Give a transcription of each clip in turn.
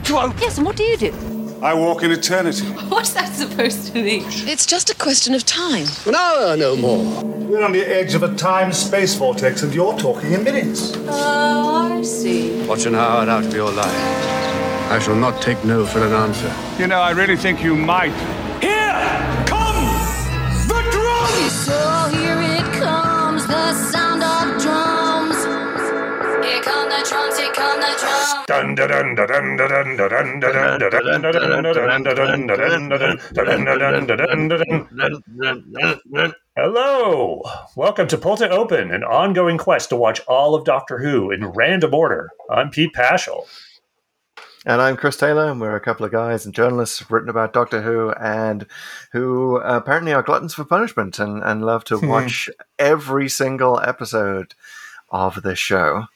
portal to open. Yes, and what do you do? I walk in eternity. What's that supposed to mean? It's just a question of time. An hour, no more. We're on the edge of a time space vortex, and you're talking in minutes. Oh, I see. Watch an hour out of your life? I shall not take no for an answer. You know, I really think you might. Here comes the drum! So here it comes, the sound of drums. Here come the drums, here come the drums. Dun dun dun dun dun dun dun dun dun dun dun dun dun dun dun dun dun dun dun Hello! Welcome to Pull to Open, an ongoing quest to watch all of Doctor Who in random order. I'm Pete Pachal. And I'm Chris Taylor, and we're a couple of guys and journalists who've written about Doctor Who and who apparently are gluttons for punishment and, and love to watch every single episode of this show.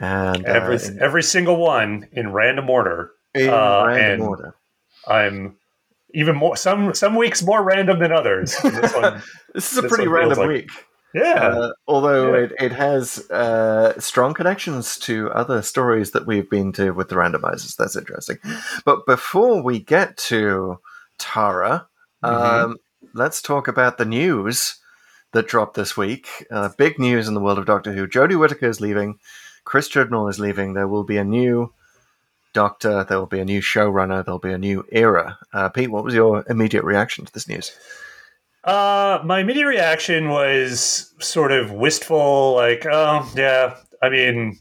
And Every, uh, in, every single one in random order. in uh, random order. I'm even more, some, some weeks more random than others. This one, This is a this pretty random like- week. yeah. Uh, although Yeah. it, it has uh, strong connections to other stories that we've been to with the randomizers. That's interesting. But before we get to Tara, um, let's talk about the news that dropped this week. Uh, big news in the world of Doctor Who. Jodie Whittaker is leaving. Chris Chibnall is leaving. There will be a new Doctor. There will be a new showrunner. There'll be a new era. Uh, Pete, what was your immediate reaction to this news? Uh, my immediate reaction was sort of wistful, like, oh, yeah, I mean,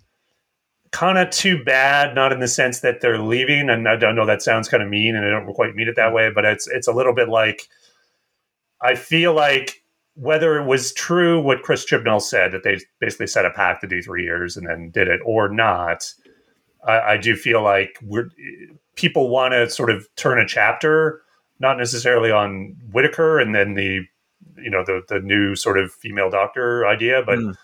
kind of too bad, not in the sense that they're leaving. And I don't know, that sounds kind of mean, and I don't quite mean it that way, but it's, it's a little bit like, I feel like whether it was true what Chris Chibnall said, that they basically set a pact to do three years and then did it, or not, I, I do feel like we're, people want to sort of turn a chapter not necessarily on Whittaker and then the you know the the new sort of female doctor idea, but Mm.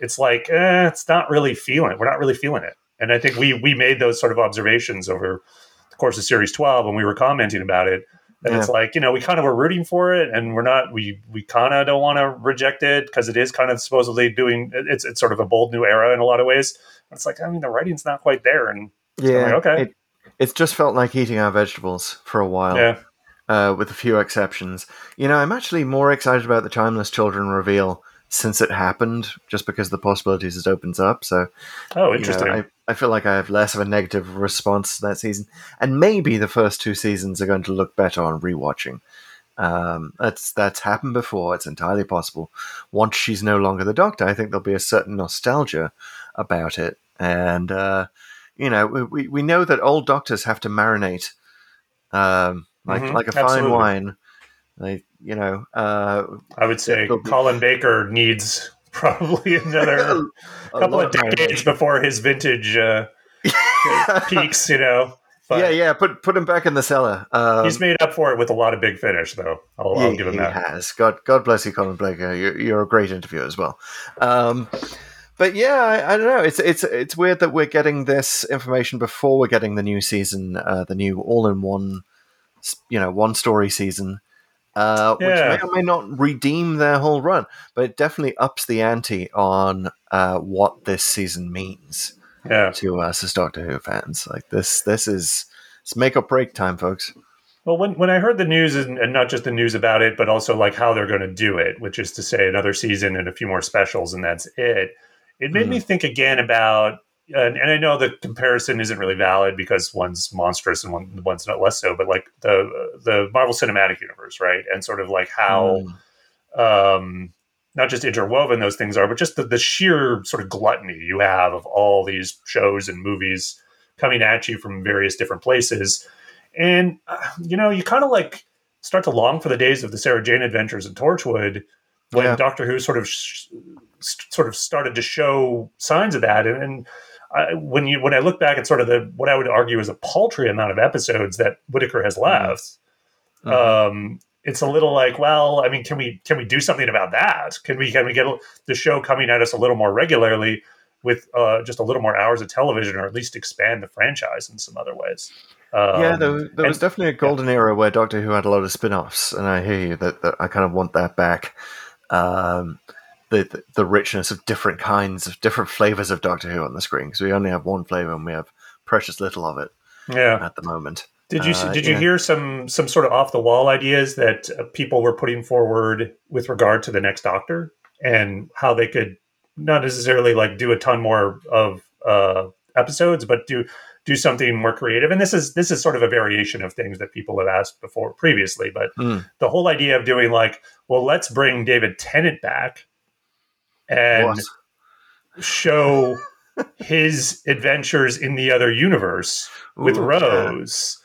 it's like eh, it's not really feeling. We're not really feeling it, and I think we we made those sort of observations over the course of series twelve when we were commenting about it. And it's like you know we kind of were rooting for it, and we're not. We we kind of don't want to reject it because it is kind of supposedly doing. It's it's sort of a bold new era in a lot of ways. It's like I mean the writing's not quite there, and Yeah, like, okay. It, it's just felt like eating our vegetables for a while. yeah, uh, with a few exceptions. You know, I'm actually more excited about the Timeless Children reveal since it happened, just because the possibilities it opens up. So, oh you know, interesting. I, I feel like I have less of a negative response to that season, and maybe the first two seasons are going to look better on rewatching. Um, that's that's happened before. It's entirely possible. Once she's no longer the Doctor, I think there'll be a certain nostalgia about it, and uh, you know, we- we we know that old Doctors have to marinate, um, like Mhm, like a fine absolutely. wine. Like you know, uh, I would say Colin Baker needs probably another couple of decades before his vintage uh, peaks. You know, but yeah, yeah. Put put him back in the cellar. Um, he's made up for it with a lot of big finish, though. I'll, I'll he, give him he that. has. God, God bless you, Colin Blaker. You're, you're a great interviewer as well. Um, but yeah, I, I don't know. It's it's it's weird that we're getting this information before we're getting the new season, uh, the new all-in-one, you know, one-story season, uh, Yeah. which may or may not redeem their whole run, but it definitely ups the ante on uh, what this season means Yeah. to us as Doctor Who fans. Like this, this is it's make or break time, folks. Well, when, when I heard the news, and, and not just the news about it, but also like how they're going to do it, which is to say another season and a few more specials, and that's it. It made me think again about, and, and I know the comparison isn't really valid because one's monstrous and one, one's not less so, but like the the Marvel Cinematic Universe, right? And sort of like how um, not just interwoven those things are, but just the, the sheer sort of gluttony you have of all these shows and movies coming at you from various different places. And, uh, you know, you kind of like start to long for the days of the Sarah Jane adventures in Torchwood when Yeah. Doctor Who sort of sh- sort of started to show signs of that. And, and I, when you when I look back at sort of the what I would argue is a paltry amount of episodes that Whittaker has left, um, it's a little like, well, I mean, can we can we do something about that? Can we can we get the show coming at us a little more regularly with uh, just a little more hours of television, or at least expand the franchise in some other ways? Um, yeah, there, there was and- definitely a golden era where Doctor Who had a lot of spin-offs, and I hear you that, that I kind of want that back. Um, the, the the richness of different kinds of different flavors of Doctor Who on the screen because we only have one flavor and we have precious little of it. Yeah. at the moment. Did you Uh, did you yeah. hear some some sort of off the wall ideas that uh, people were putting forward with regard to the next Doctor and how they could not necessarily like do a ton more of uh, episodes, but do do something more creative? And this is this is sort of a variation of things that people have asked before previously. But Mm. the whole idea of doing like, well, let's bring David Tennant back and What? show his adventures in the other universe with Ooh, Rose.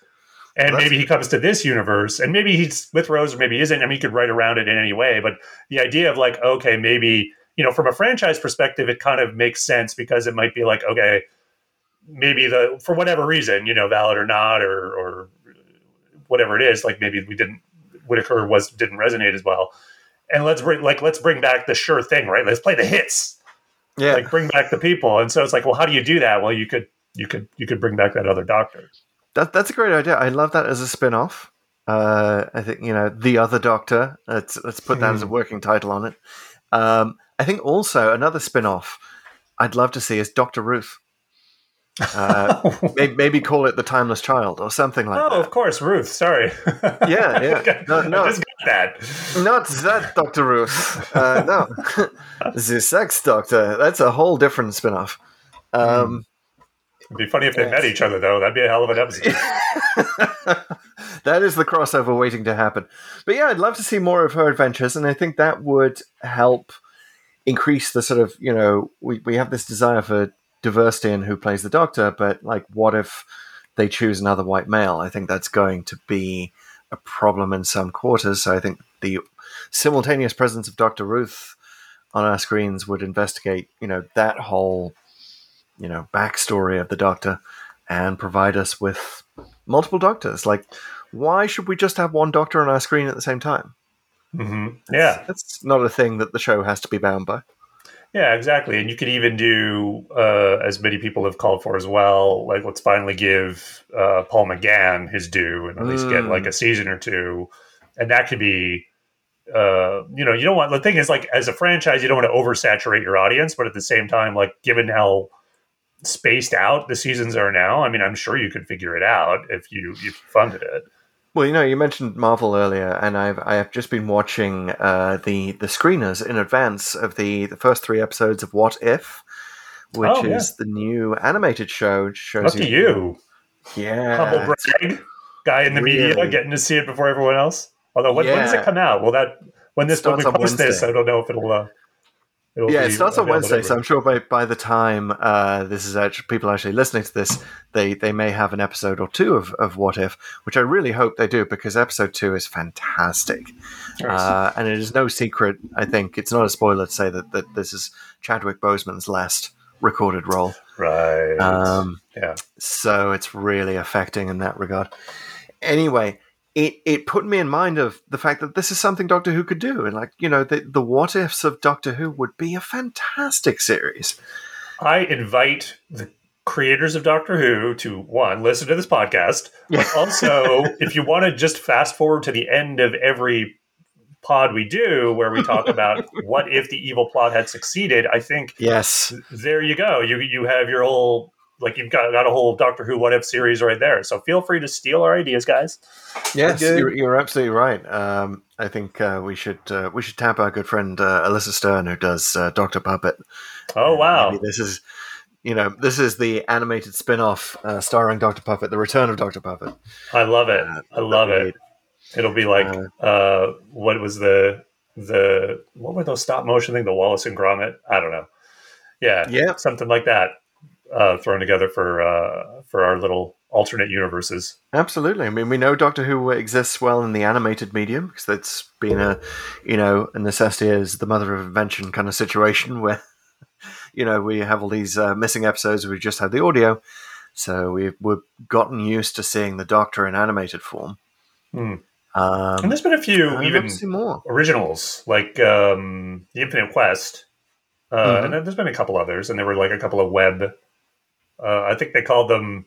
And That's- maybe he comes to this universe and maybe he's with Rose or maybe he isn't. I mean, he could write around it in any way. But the idea of like, okay, maybe, you know, from a franchise perspective, it kind of makes sense because it might be like, okay, maybe the, for whatever reason, you know, valid or not, or, or whatever it is, like maybe we didn't, Whittaker was, didn't resonate as well. And let's bring, like, let's bring back the sure thing, right? Let's play the hits Yeah, like bring back the people and so it's like well how do you do that well you could you could you could bring back that other doctor that, that's a great idea. I love that as a spin off. Uh, I think, you know, The Other Doctor. Let's, let's put that as a working title on it. Um, I think also another spin off I'd love to see is Dr. Ruth. Uh, maybe, maybe call it The Timeless Child or something like oh that. Oh, of course ruth sorry Yeah, yeah. No, no. i just got that Not that Dr. Ruth. Uh, no. the Sex Doctor. That's a whole different spin off. Um, it'd be funny if they met each other though that'd be a hell of an episode that is the crossover waiting to happen. But yeah, I'd love to see more of her adventures, and I think that would help increase the sort of you know we we have this desire for diversity in who plays the Doctor, but like what if they choose another white male? I think that's going to be a problem in some quarters. So I think the simultaneous presence of Doctor Ruth on our screens would investigate you know that whole you know backstory of the Doctor and provide us with multiple doctors. Like, why should we just have one doctor on our screen at the same time? hmm yeah That's not a thing that the show has to be bound by. Yeah exactly and you could even do uh, as many people have called for as well like let's finally give uh, paul mcgann his due and at least get Mm. like a season or two and that could be uh, you know, you don't want the thing is like as a franchise, you don't want to oversaturate your audience, but at the same time, like given how spaced out the seasons are now, I mean, I'm sure you could figure it out if you if you funded it. Well, you know, you mentioned Marvel earlier, and I've I have just been watching uh, the the screeners in advance of the the first three episodes of What If, which Oh, yeah. is the new animated show. Shows Look at you, yeah, humble brag, guy in the media, getting to see it before everyone else. Although, when, when does it come out? Well, that when this when we post this, I don't know if it'll. Uh, it'll yeah, it starts on Wednesday, so. I'm sure by, by the time uh, this is actually people actually listening to this, they they may have an episode or two of, of What If, which I really hope they do because episode two is fantastic, uh, and it is no secret. I think it's not a spoiler to say that, that this is Chadwick Boseman's last recorded role, right? um, yeah. so it's really affecting in that regard. Anyway. It, it put me in mind of the fact that this is something Doctor Who could do, and like you know, the the what ifs of Doctor Who would be a fantastic series. I invite the creators of Doctor Who to one listen to this podcast, but also if you want to just fast forward to the end of every pod we do where we talk about what if the evil plot had succeeded, I think Yes, there you go. You you have your whole like you've got, got a whole Doctor Who what if series right there. So feel free to steal our ideas, guys. yes, you're, you're absolutely right. Um, I think uh, we should uh, we should tap our good friend uh, Alisa Stern, who does uh, Doctor Puppet. Oh wow. Maybe this is, you know, this is the animated spin-off uh, starring Doctor Puppet, the return of Doctor Puppet. I love it. I love it. It'll be like uh, what was the the what were those stop motion thing? The Wallace and Gromit? I don't know. Yeah, Yeah. something like that uh, thrown together for uh, for our little alternate universes. Absolutely. I mean, we know Doctor Who exists well in the animated medium because that's been a, you know, a necessity as the mother of invention kind of situation where, you know, we have all these uh, missing episodes. We just had the audio, so we've we've gotten used to seeing the Doctor in animated form. Hmm. Um, And there's been a few even love to see more. originals like um, the Infinite Quest, uh, Mhm. and then there's been a couple others, and there were like a couple of web. Uh, I think they called them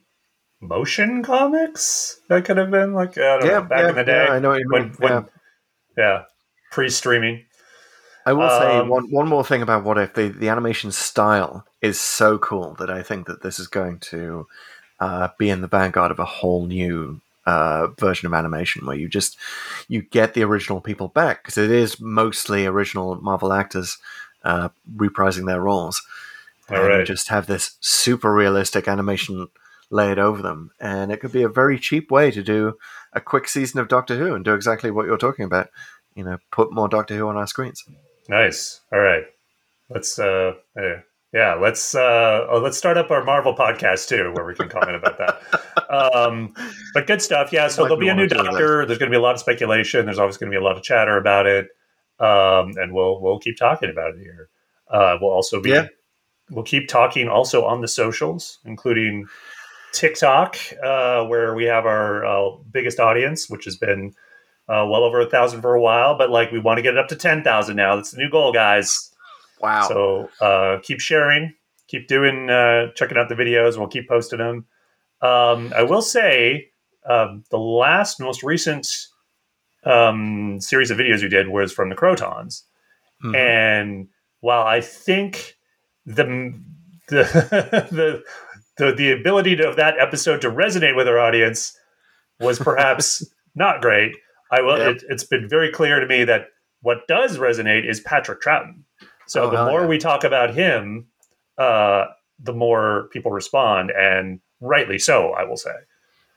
motion comics. That could have been like I don't Yeah, know, back yeah, in the day. yeah, I know when, when Yeah. yeah, pre-streaming. I will say Um, one one more thing about what if the the animation style is so cool that I think that this is going to uh, be in the vanguard of a whole new uh, version of animation where you just you get the original people back because it is mostly original Marvel actors uh, reprising their roles, All and right. just have this super realistic animation laid over them, and it could be a very cheap way to do a quick season of Doctor Who and do exactly what you're talking about. You know, put more Doctor Who on our screens. Nice. All right. Let's uh yeah, let's uh oh, let's start up our Marvel podcast too, where we can comment about that. Um but good stuff. Yeah, so Might there'll be a new doctor. There's gonna be a lot of speculation. There's always gonna be a lot of chatter about it. Um and we'll we'll keep talking about it here. Uh we'll also be Yeah. We'll keep talking also on the socials, including TikTok, uh, where we have our uh, biggest audience, which has been uh, well over a thousand for a while, but like we want to get it up to ten thousand now. That's the new goal, guys. Wow. So uh, keep sharing, keep doing, uh, checking out the videos. We'll keep posting them. Um, I will say um, the last, most recent um, series of videos we did was from the Krotons, Mhm. and while I think the the the the, the ability to, of that episode to resonate with our audience was perhaps not great. I will. Yep. It, it's been very clear to me that what does resonate is Patrick Troughton. So Oh, the more yeah. we talk about him, uh, the more people respond, and rightly so, I will say.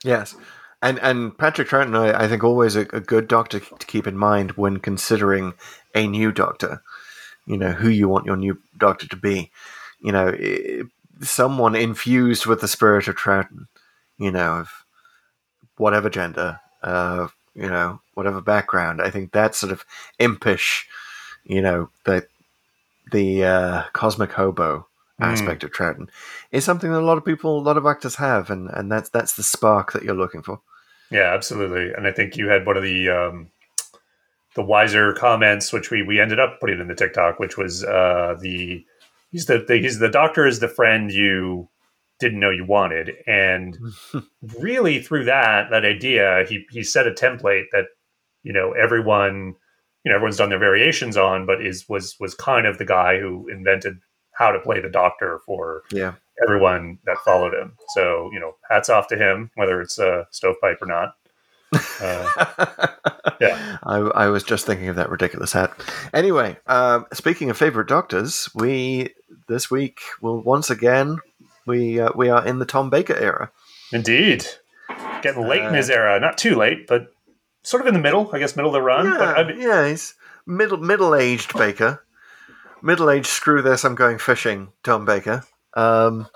Yes. And and Patrick Troughton, I, I think, always a, a good doctor to keep in mind when considering a new doctor. You know who you want your new doctor to be. You know, someone infused with the spirit of Troughton. You know, of whatever gender, uh, you know, whatever background. I think that sort of impish, you know, the the uh, cosmic hobo aspect of Troughton is something that a lot of people, a lot of actors have, and and that's that's the spark that you're looking for. Yeah, absolutely. And I think you had one of the um, the wiser comments, which we we ended up putting in the TikTok, which was uh, the he's the, the he's the doctor is the friend you didn't know you wanted, and really through that that idea, he he set a template that you know everyone you know everyone's done their variations on, but is was was kind of the guy who invented how to play the doctor for Yeah. everyone that followed him. So, you know, hats off to him, whether it's a stovepipe or not. Uh, yeah. I, I was just thinking of that ridiculous hat. Anyway, um, speaking of favorite doctors, we this week will once again we uh, we are in the Tom Baker era. Indeed. Getting late in his era. Not too late, but sort of in the middle, I guess, middle of the run. Yeah, But I mean, yeah, he's middle middle aged Baker, middle aged. Screw this, I'm going fishing. Tom Baker. Um,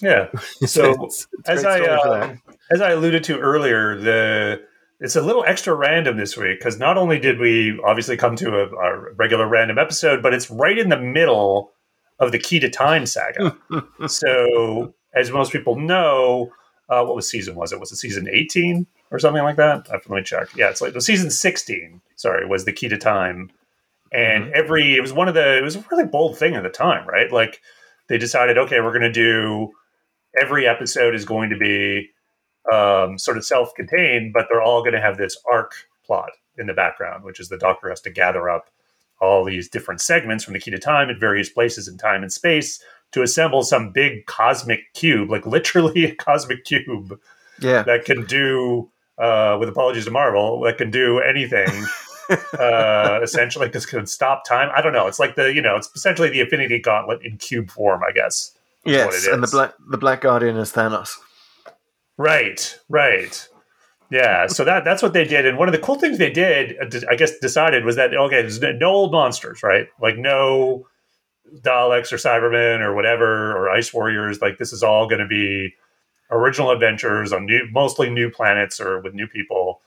yeah. So, it's- it's as I story for that. um, as I alluded to earlier, the it's a little extra random this week because not only did we obviously come to a, a regular random episode, but it's right in the middle of the Key to Time saga. so, as most people know, uh, what was season was it? Was it season eighteen or something like that? I have to let me check. Yeah, it's like it was season sixteen. Sorry, was the Key to Time, and every it was one of the it was a really bold thing at the time, right? Like they decided, okay, we're going to do every episode is going to be um, sort of self-contained, but they're all going to have this arc plot in the background, which is the Doctor has to gather up all these different segments from the key to time at various places in time and space to assemble some big cosmic cube, like literally a cosmic cube yeah, that can do, uh, with apologies to Marvel, that can do anything. uh, essentially, because can stop time. I don't know. It's like the you know, it's essentially the Infinity Gauntlet in cube form, I guess. yes, and the black the Black Guardian is Thanos. Right, right. Yeah, so that that's what they did, and one of the cool things they did, I guess, decided was that okay, there's no- no old monsters, right? Like no Daleks or Cybermen or whatever or Ice Warriors. Like this is all going to be original adventures on new, mostly new planets or with new people.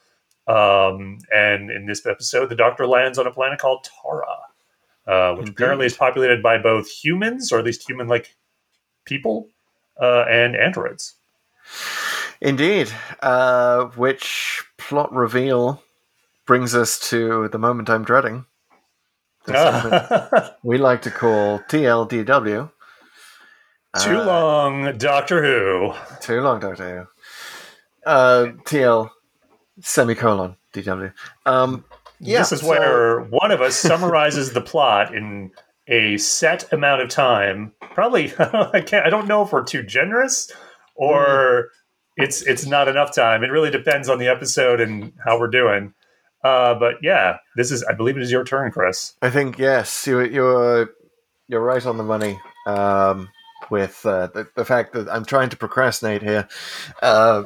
Um, and in this episode, the Doctor lands on a planet called Tara, uh, which Indeed. apparently is populated by both humans, or at least human-like people, uh, and androids. Indeed, uh, which plot reveal brings us to the moment I'm dreading. We like to call TLDW. Too Uh, long, Doctor Who. Too long, Doctor Who. Uh, TL semicolon DW. Um, yeah, this is so- where one of us summarizes the plot in a set amount of time. Probably, I can't. I don't know if we're too generous or it's it's not enough time. It really depends on the episode and how we're doing. Uh, but yeah, this is I believe it is your turn, Chris. I think yes, you, you're you're right on the money um, with uh, the, the fact that I'm trying to procrastinate here. Uh,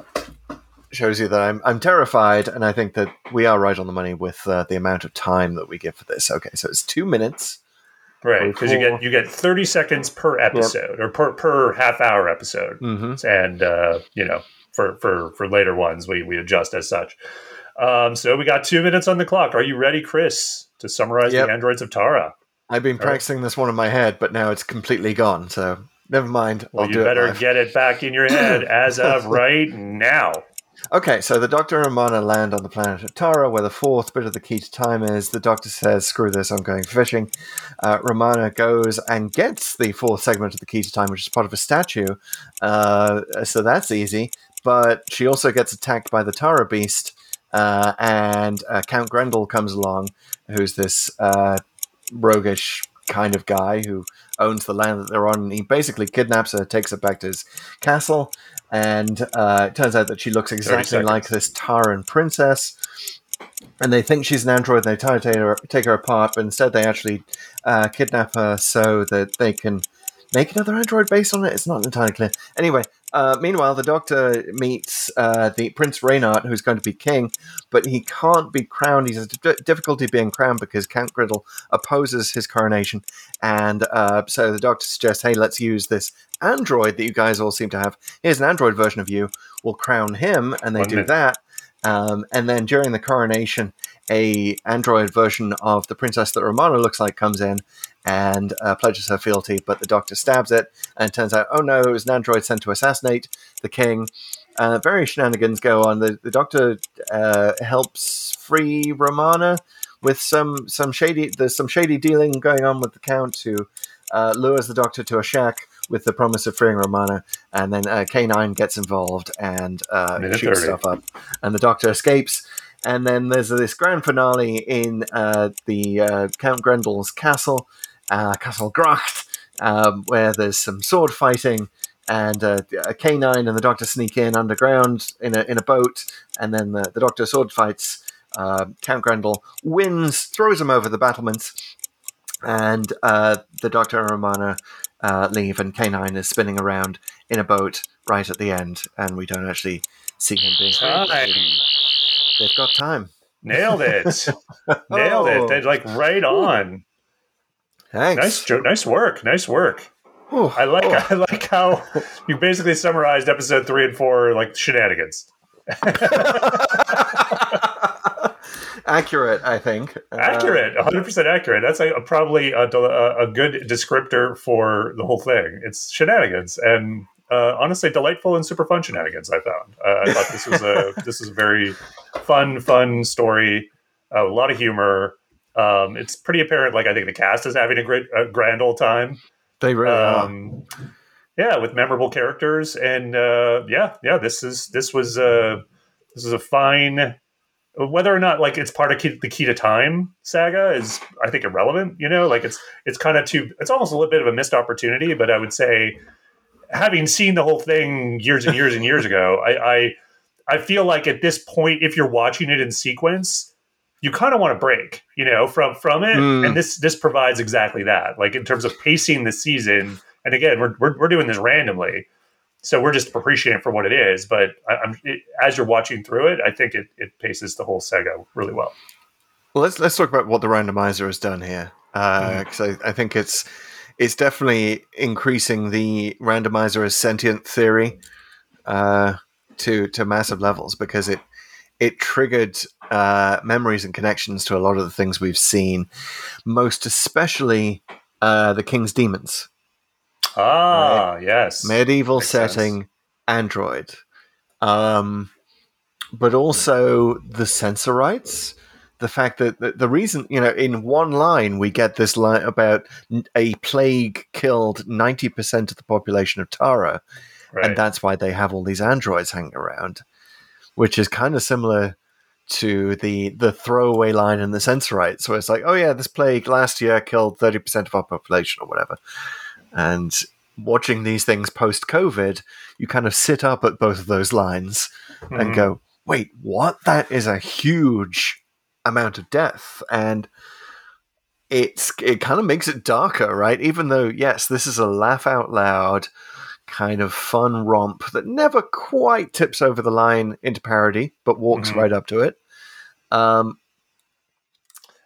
shows you that I'm I'm terrified, and I think that we are right on the money with uh, the amount of time that we give for this. Okay, so it's two minutes. Right, because you get you get thirty seconds per episode or per per half hour episode, Mhm. and uh, you know for for for later ones we we adjust as such. Um, so we got two minutes on the clock. Are you ready, Chris, to summarize Yep. the androids of Tara? I've been All right. practicing this one in my head, but now it's completely gone. So never mind. Well, I'll you better it get it back in your head as of right now. Okay, so the Doctor and Romana land on the planet of Tara, where the fourth bit of the key to time is. The Doctor says, "Screw this, I'm going fishing." Uh, Romana goes and gets the fourth segment of the key to time, which is part of a statue. Uh, so that's easy. But she also gets attacked by the Tara beast, uh, and uh, Count Grendel comes along, who's this uh, roguish kind of guy who owns the land that they're on. And he basically kidnaps her, takes her back to his castle, and uh, it turns out that she looks exactly like this Taran princess. And they think she's an android. And They try to take her, take her apart, but instead they actually uh, kidnap her so that they can make another android based on it. It's not entirely clear. Anyway, uh, meanwhile, the Doctor meets uh, the Prince Reynart, who's going to be king, but he can't be crowned. He has d- difficulty being crowned because Count Grendel opposes his coronation, and uh, so the Doctor suggests, "Hey, let's use this android that you guys all seem to have. Here's an android version of you. We'll crown him," and they One do minute. that. Um, and then during the coronation, a android version of the princess that Romana looks like comes in and uh, pledges her fealty, but the doctor stabs it, and it turns out, oh no, it was an android sent to assassinate the king. Uh, various shenanigans go on. The, the doctor uh, helps free Romana with some some shady there's some shady dealing going on with the count who uh, lures the doctor to a shack with the promise of freeing Romana, and then uh, K9 gets involved and uh, shoots stuff up, and the doctor escapes. And then there's this grand finale in uh, the uh, Count Grendel's castle, uh, Castle Gracht, um, where there's some sword fighting, and uh, a K9 and the Doctor sneak in underground in a in a boat, and then the, the Doctor sword fights. Uh, Count Grendel wins, throws him over the battlements, and uh, the Doctor and Romana uh, leave, and K9 is spinning around in a boat right at the end, and we don't actually see him being. Time. They've got time. Nailed it. Nailed Oh. it. They're like right on. Thanks. Nice, jo- nice work. Nice work. I like Oh. I like how you basically summarized episode three and four like shenanigans. accurate, I think. Uh, Accurate, 100 percent accurate. That's a, probably a, del- a, a good descriptor for the whole thing. It's shenanigans and uh, honestly delightful and super fun shenanigans. I found. Uh, I thought this was a this was a very fun, fun story. a lot of humor. Um, it's pretty apparent. Like I think the cast is having a great, a grand old time. they really are. um, yeah, with memorable characters, and uh, yeah, yeah, this is this was uh, this is a fine. Whether or not like it's part of key, the key to time saga is, I think, irrelevant. You know, like it's it's kind of too. It's almost a little bit of a missed opportunity. But I would say, having seen the whole thing years and years and years ago, I, I I feel like at this point, if you're watching it in sequence, you kind of want to break, you know, from from it. Mm. And this this provides exactly that. Like in terms of pacing the season. And again, we're we're, we're doing this randomly, so we're just appreciating it for what it is. But I, I'm it, as you're watching through it, I think it, it paces the whole saga really well. Well, let's let's talk about what the randomizer has done here, because I, I think it's it's definitely increasing the randomizer as sentient theory uh, to to massive levels because it it triggered uh, memories and connections to a lot of the things we've seen, most especially uh, the King's Demons. Ah, yes, medieval Makes sense. setting android um but also the sensorites the fact that the, the reason you know in one line we get this line about a plague killed 90% of the population of tara right. and that's why they have all these androids hanging around which is kind of similar to the the throwaway line in the sensorites where it's like oh yeah this plague last year killed 30% of our population or whatever and watching these things post COVID, you kind of sit up at both of those lines and Mhm. go, wait, what? That is a huge amount of death. And it's it kind of makes it darker, right? Even though, yes, this is a laugh out loud kind of fun romp that never quite tips over the line into parody, but walks Mhm. right up to it. Um,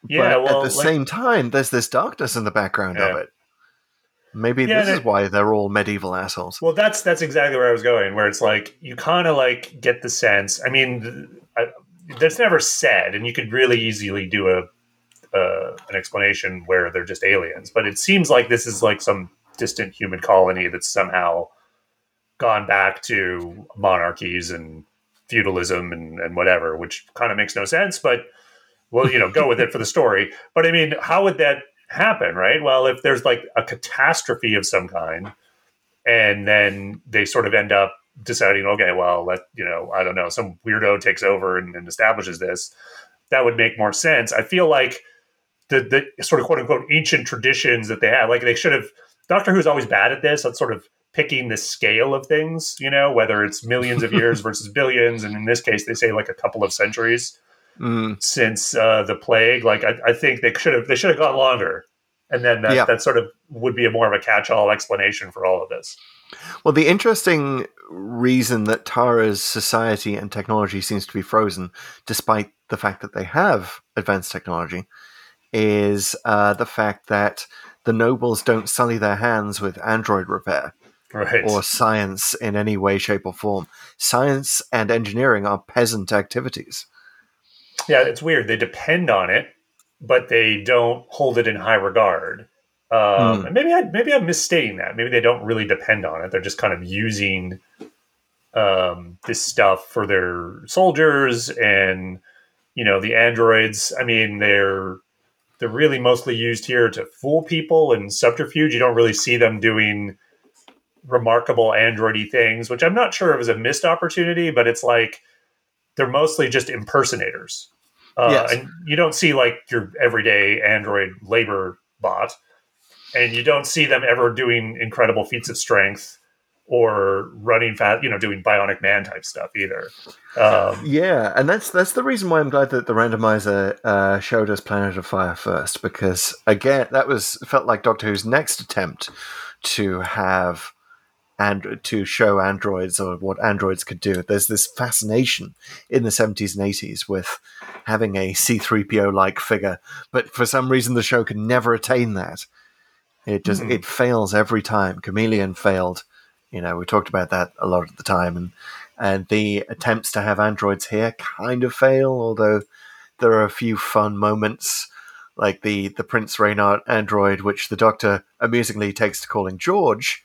Yeah, but well, at the like- same time, there's this darkness in the background of it. Maybe Yeah, this is why they're all medieval assholes. Well, that's that's exactly where I was going. Where it's like you kind of like get the sense. I mean, I, that's never said, and you could really easily do a uh, an explanation where they're just aliens. But it seems like this is like some distant human colony that's somehow gone back to monarchies and feudalism and, and whatever, which kind of makes no sense. But well, you know, go with it for the story. But I mean, how would that happen, right? Well, if there's like a catastrophe of some kind, and then they sort of end up deciding, okay, well, let you know, I don't know, some weirdo takes over and, and establishes this, that would make more sense. I feel like the the sort of quote unquote ancient traditions that they had, like they should have. Doctor Who's always bad at this. At sort of picking the scale of things, you know, whether it's millions of years versus billions, and in this case, they say like a couple of centuries Mm, since uh, the plague. Like I, I think they should have they should have gone longer, and then that, Yeah. that sort of would be a more of a catch all explanation for all of this. Well, the interesting reason that Tara's society and technology seems to be frozen, despite the fact that they have advanced technology, is uh, the fact that the nobles don't sully their hands with android repair Right. or science in any way, shape, or form. Science and engineering are peasant activities. yeah, it's weird. They depend on it, but they don't hold it in high regard. Um, Hmm. and maybe I maybe I'm misstating that. Maybe they don't really depend on it. They're just kind of using um, this stuff for their soldiers and you know the androids. I mean, they're they're really mostly used here to fool people and subterfuge. You don't really see them doing remarkable androidy things, which I'm not sure if is a missed opportunity, but it's like they're mostly just impersonators. Uh, Yes. And you don't see like your everyday android labor bot, and you don't see them ever doing incredible feats of strength or running fast, you know, doing bionic man type stuff either. Um, Yeah, and that's that's the reason why I'm glad that the randomizer uh, showed us Planet of Fire first, because again, that was felt like Doctor Who's next attempt to have and to show androids or what androids could do. There's this fascination in the 70s and 80s with having a C3PO like figure, but for some reason the show could never attain that. It just Mhm. it fails every time. Kamelion failed. You know, we talked about that a lot at the time, and and the attempts to have androids here kind of fail. Although there are a few fun moments, like the the Prince Reynart android, which the Doctor amusingly takes to calling George.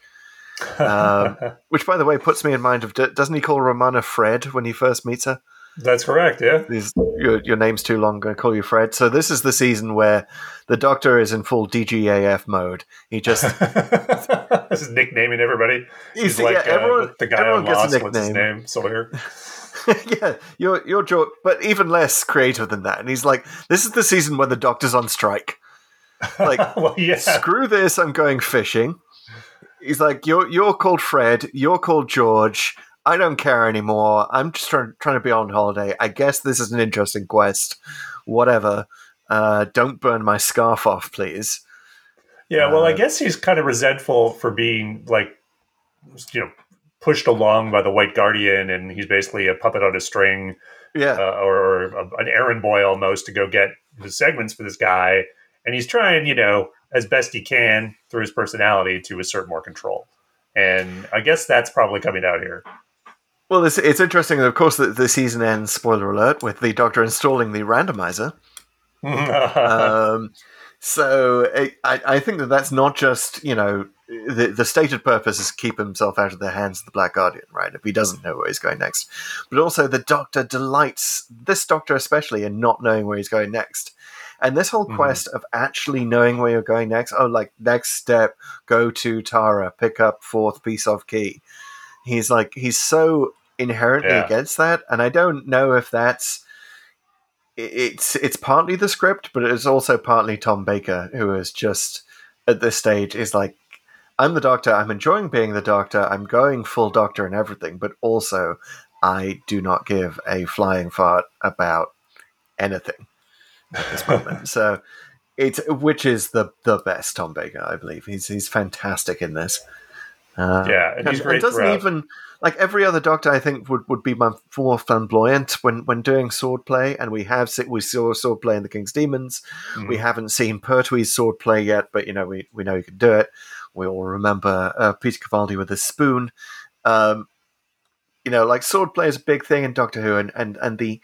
Um, which, by the way, puts me in mind of doesn't he call Romana Fred when he first meets her? That's correct. Yeah. These, your, your name's too long. I'm going to call you Fred. So this is the season where the Doctor is in full DGAF mode. He just this is nicknaming everybody. You He's like yeah, uh, everyone- the guy on Lost. What's his name? Sawyer. yeah, you're you're George, but even less creative than that. And he's like, "This is the season where the Doctor's on strike. Like, well, yeah. screw this. I'm going fishing." He's like, "You're you're called Fred. You're called George. I don't care anymore. I'm just trying trying to be on holiday. I guess this is an interesting quest. Whatever. Uh, don't burn my scarf off, please." Yeah, well, I Uh, guess he's kind of resentful for being like, you know, pushed along by the White Guardian, and he's basically a puppet on a string, Yeah. uh, or, or a, an errand boy almost to go get the segments for this guy, and he's trying, you know, as best he can through his personality to assert more control, and I guess that's probably coming out here. Well, it's, it's interesting, of course, that the season ends, spoiler alert, with the Doctor installing the randomizer. um, so it, I, I think that that's not just you know the the stated purpose is to keep himself out of the hands of the Black Guardian, right? If he doesn't know where he's going next, but also the Doctor delights this Doctor especially in not knowing where he's going next. And this whole Mhm. quest of actually knowing where you're going next, oh, like next step, go to Tara, pick up fourth piece of key. He's like, he's so inherently Yeah. against that. And I don't know if that's it's it's partly the script, but it's also partly Tom Baker, who is just at this stage is like, I'm the doctor. I'm enjoying being the doctor. I'm going full doctor and everything, but also I do not give a flying fart about anything at this moment. so it's which is the the best Tom Baker, I believe. He's he's fantastic in this. Uh, Yeah, and he's great doesn't throughout. even like every other doctor. I think would, would be more flamboyant when when doing sword play, and we have we saw sword play in the King's Demons. Mm-hmm. We haven't seen Pertwee's sword play yet, but you know we we know he can do it. We all remember uh, Peter Capaldi with his spoon. Um, you know, like sword play is a big thing in Doctor Who, and and and the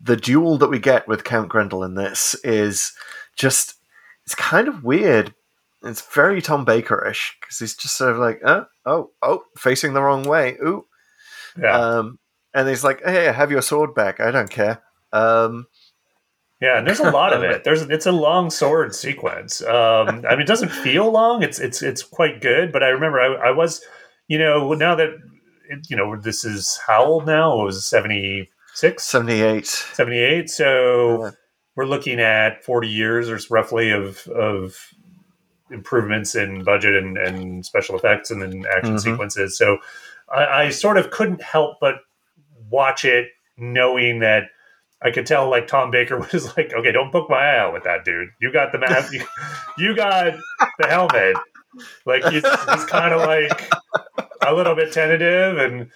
the duel that we get with Count Grendel in this is just it's kind of weird. It's very Tom Baker-ish because he's just sort of like, oh, oh, oh, facing the wrong way. Ooh, Yeah, um, and he's like, hey, have your sword back. I don't care. Um, yeah, and there's a lot of it. There's it's a long sword sequence. Um, I mean, it doesn't feel long. It's it's it's quite good. But I remember I, I was, you know, now that it, you know this is how old now? It was 76, 78. 78. So Yeah. we're looking at 40 years or roughly of of improvements in budget and, and special effects and then action Mhm. sequences. So I, I sort of couldn't help but watch it knowing that I could tell like Tom Baker was like, okay, don't poke my eye out with that dude. You got the mask, you, you got the helmet. Like he's, he's kind of like a little bit tentative and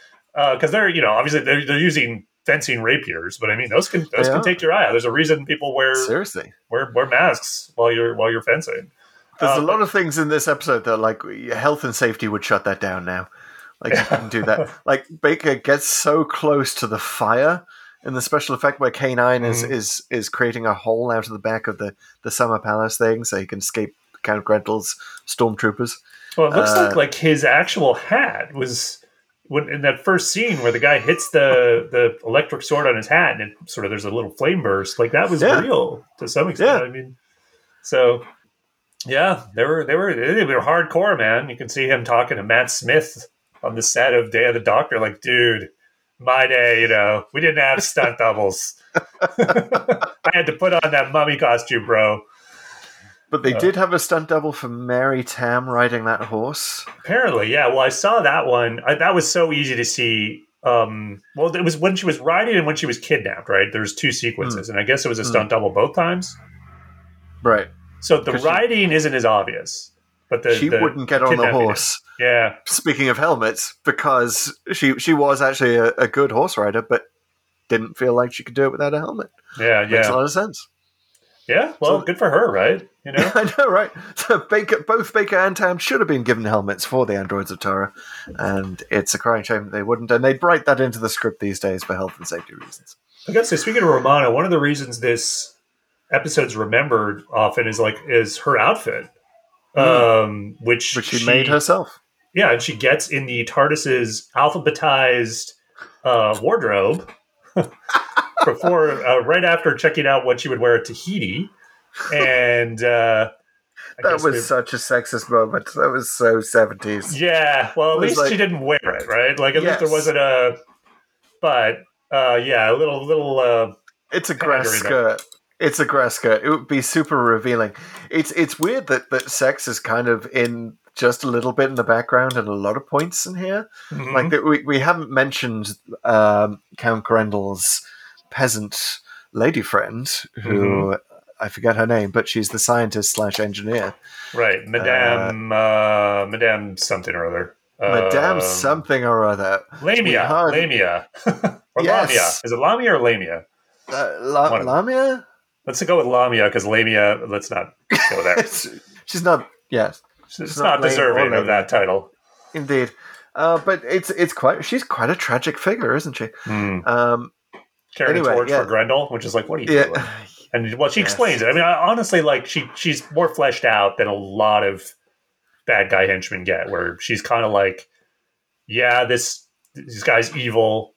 because they're you know obviously they're, they're using fencing rapiers, but I mean those can those can take your eye out. There's a reason people wear Seriously. wear wear masks while you're while you're fencing. There's Um, a lot of things in this episode that, like, health and safety would shut that down now. Like, you can do that. Like, Baker gets so close to the fire in the special effect where K9 is, Mhm. is is creating a hole out of the back of the, the Summer Palace thing so he can escape Count Grendel's stormtroopers. Well, it looks Uh, like like his actual hat was when in that first scene where the guy hits the the electric sword on his hat and it sort of there's a little flame burst. Like that was Yeah. real to some extent. Yeah. I mean, so yeah, they were they were they were hardcore, man. You can see him talking to Matt Smith on the set of Day of the Doctor, like, dude, my day, you know, we didn't have stunt doubles. I had to put on that mummy costume, bro. But they Uh. did have a stunt double for Mary Tamm riding that horse. Apparently, yeah. Well, I saw that one. I, that was so easy to see. Um, well, it was when she was riding and when she was kidnapped, right? There's two sequences, and I guess it was a stunt double both times. Right. So the 'Cause she- riding isn't as obvious, but the she the wouldn't get on the is. horse. Yeah, Speaking of helmets, because she she was actually a, a good horse rider, but didn't feel like she could do it without a helmet. yeah, yeah. Makes a lot of sense. Yeah. Well, So- good for her, right? You know, I know, right? So Baker, both Baker and Tamm should have been given helmets for the androids of Tara, and it's a crying shame that they wouldn't. And they'd write that into the script these days for health and safety reasons. I gotta say, speaking of Romana, one of the reasons this episode's remembered often is like is her outfit, um, which Which she, made herself. Yeah, and she gets in the TARDIS's alphabetized uh, wardrobe before, uh, right after checking out what she would wear at Tahiti, and uh, That was such a sexist moment. That was so seventies. yeah. Well, at least like- she didn't wear it, right? Like at least there wasn't a. But uh, yeah, a little little. Uh, It's a grass skirt. It's a grass skirt. It would be super revealing. It's it's weird that that sex is kind of in just a little bit in the background and a lot of points in here. mhm. Like that, we we haven't mentioned um, Count Grendel's peasant lady friend, who I forget her name, but she's the scientist slash engineer, right, Madame uh, Madame something or other. Madame Um, something or other. Lamia, Sweetheart. Lamia, or Yes. Lamia. Is it Lamia or Lamia? Uh, La- Lamia. Let's go with Lamia because Lamia. Let's not go there. she's not. Yes, It's, It's not, not deserving of that title. indeed. Uh, but it's it's quite. She's quite a tragic figure, isn't she? Hmm. Um, Carrying Anyway, a torch yeah. for Grendel, which is like, what are you yeah. doing? And well, she Yes. explains it. I mean, I, honestly, like she she's more fleshed out than a lot of bad guy henchmen get. Where she's kind of like, yeah, this this guy's evil,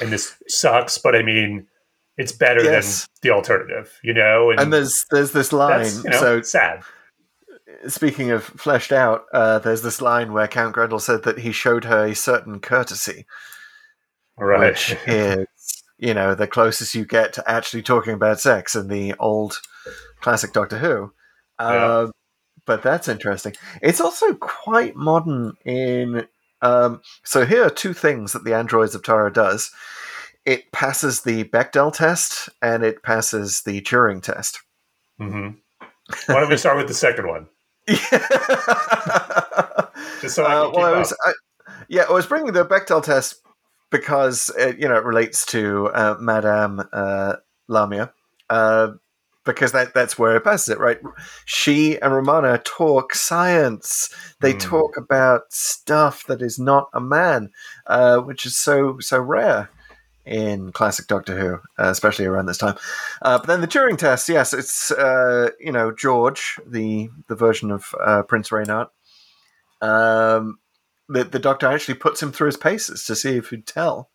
and this sucks, but I mean, it's better Yes. than the alternative, you know. And there's there's this line. you know so sad. speaking of fleshed out, uh, there's this line where Count Grendel said that he showed her a certain courtesy, Right. which is you know the closest you get to actually talking about sex in the old classic Doctor Who. Yeah. Uh, but that's interesting. It's also quite modern in. Um, so here are two things that the androids of Tara does. It passes the Bechdel test and it passes the Turing test. hmm Why don't we start with the second one? Just so I Uh, can keep well, I was, I, yeah, I was bringing the Bechdel test because it, you know it relates to uh, Madame uh, Lamia, uh, because that that's where it passes it, right? She and Romana talk science. They Hmm. talk about stuff that is not a man, uh, which is so so rare in classic Doctor Who, uh, especially around this time. Uh, but then the Turing test, yes, it's uh, you know George, the the version of uh, Prince Reynart. Um, the the Doctor actually puts him through his paces to see if he'd tell,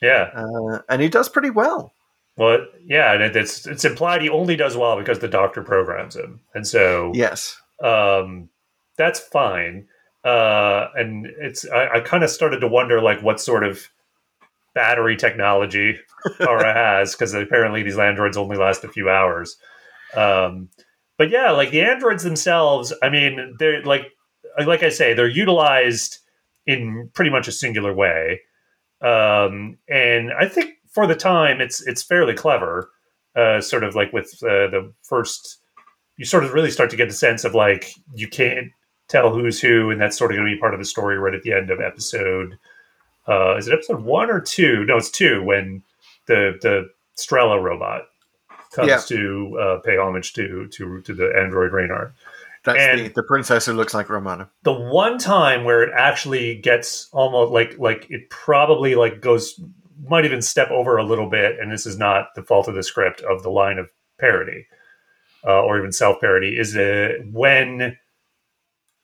yeah. uh, and he does pretty well. Well, yeah, and it's it's implied he only does well because the doctor programs him, and so Yes. um, that's fine. Uh, and it's I, I kind of started to wonder like what sort of battery technology Tara has because apparently these androids only last a few hours. Um, but yeah, like the androids themselves, I mean, they're like like I say, they're utilized in pretty much a singular way, um, and I think for the time it's it's fairly clever. Uh, sort of like with uh, the first, you sort of really start to get the sense of like you can't tell who's who, and that's sort of going to be part of the story right at the end of episode. Uh, is it episode one or two? No, it's two when the the Strella robot comes Yeah. to uh, pay homage to to to the android Reynart. That's And- the, the princess who looks like Romana. The one time where it actually gets almost like like it probably like goes might even step over a little bit, and this is not the fault of the script of the line of parody uh, or even self parody is uh, when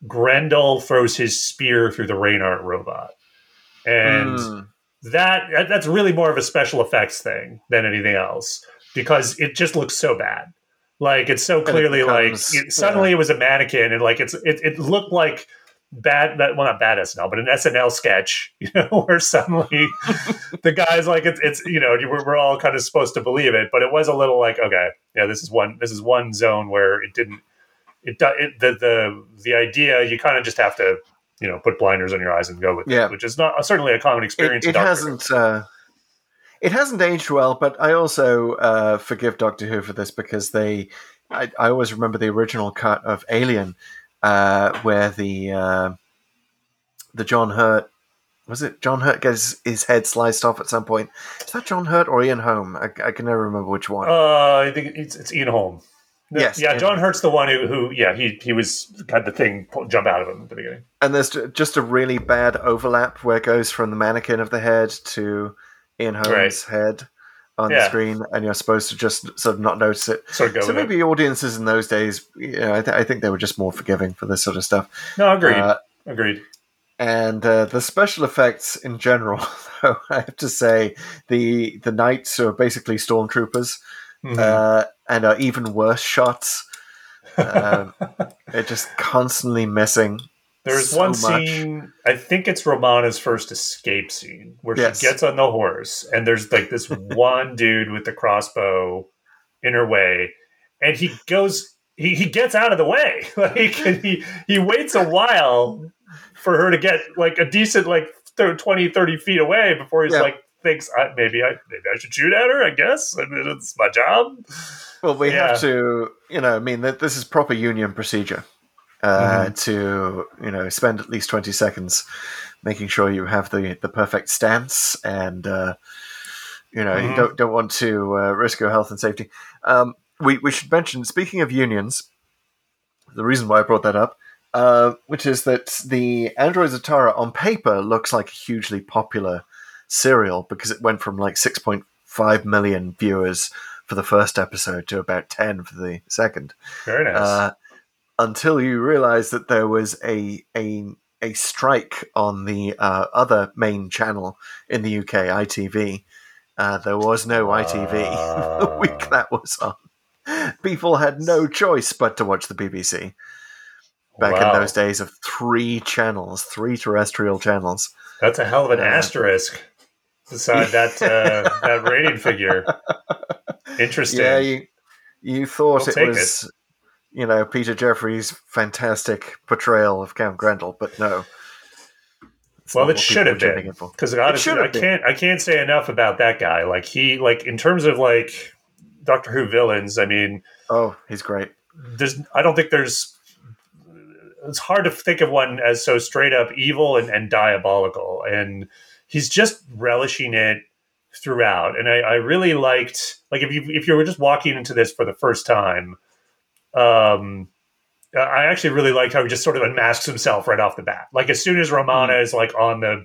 Grendel throws his spear through the Reynart robot, and Mm. that- that's really more of a special effects thing than anything else because it just looks so bad. Like it's so it clearly becomes- like it, suddenly it was a mannequin and like it's it, it looked like bad that well not bad SNL but an SNL sketch you know where suddenly the guys like it's it's you know we're, we're all kind of supposed to believe it but it was a little like okay yeah this is one this is one zone where it didn't it, it the the the idea you kind of just have to you know put blinders on your eyes and go with Yeah. it which is not certainly a common experience It, it hasn't. Uh, it hasn't aged well, but I also uh, forgive Doctor Who for this because they. I, I always remember the original cut of Alien, uh, where the uh, the John Hurt was it John Hurt gets his head sliced off at some point. Is that John Hurt or Ian Holm? I, I can never remember which one. Uh, I think it's, it's Ian Holm. No, Yes, yeah. Ian John Holm. Hurt's the one who, who, yeah, he he was had the thing jump out of him at the beginning. and there's just a really bad overlap where it goes from the mannequin of the head to Ian Holm's Right. head on the screen, and you're supposed to just sort of not notice it. Sort of so with it. maybe audiences in those days, you know, I, th- I think they were just more forgiving for this sort of stuff. No, agreed, Uh, agreed. and uh, the special effects in general, though, I have to say, the the knights are basically stormtroopers, Mhm. uh, and are even worse shots. Um, they're just constantly missing. There's so one much. scene. I think it's Romana's first escape scene where Yes. she gets on the horse, and there's like this one dude with the crossbow in her way, and he goes. He, he gets out of the way like and he he waits a while for her to get like a decent like th- 20 30 feet away before he's Yeah. like thinks I, maybe i maybe i should shoot at her i guess i mean it's my job Well, we Yeah. have to, you know, I mean, th- this is proper union procedure uh, to, you know, spend at least 20 seconds making sure you have the, the perfect stance and, uh, you know, you Mhm. don't, don't want to uh, risk your health and safety. Um, we, we should mention, speaking of unions, the reason why I brought that up, uh, which is that the android of Tara on paper looks like a hugely popular serial because it went from like 6.5 million viewers for the first episode to about 10 for the second. very nice Uh, until you realize that there was a a a strike on the uh, other main channel in the UK, ITV. Uh, there was no ITV the week Ah. that was on. People had no choice but to watch the BBC. Back Wow. in those days of three channels, three terrestrial channels. that's a hell of an Uh, asterisk beside that uh, that rating figure interesting Yeah, you you thought We'll it was you know Peter Jeffrey's fantastic portrayal of Count Grendel, but no. Well, it should have been because It honestly, should I can't I can't say enough about that guy. Like he like in terms of like Doctor Who villains. I mean, Oh, he's great. there's I don't think there's it's hard to think of one as so straight up evil and, and diabolical, and he's just relishing it throughout. And I, I really liked like if you if you were just walking into this for the first time, um, I actually really liked how he just sort of unmasks himself right off the bat. Like as soon as Romana Hmm. is like on the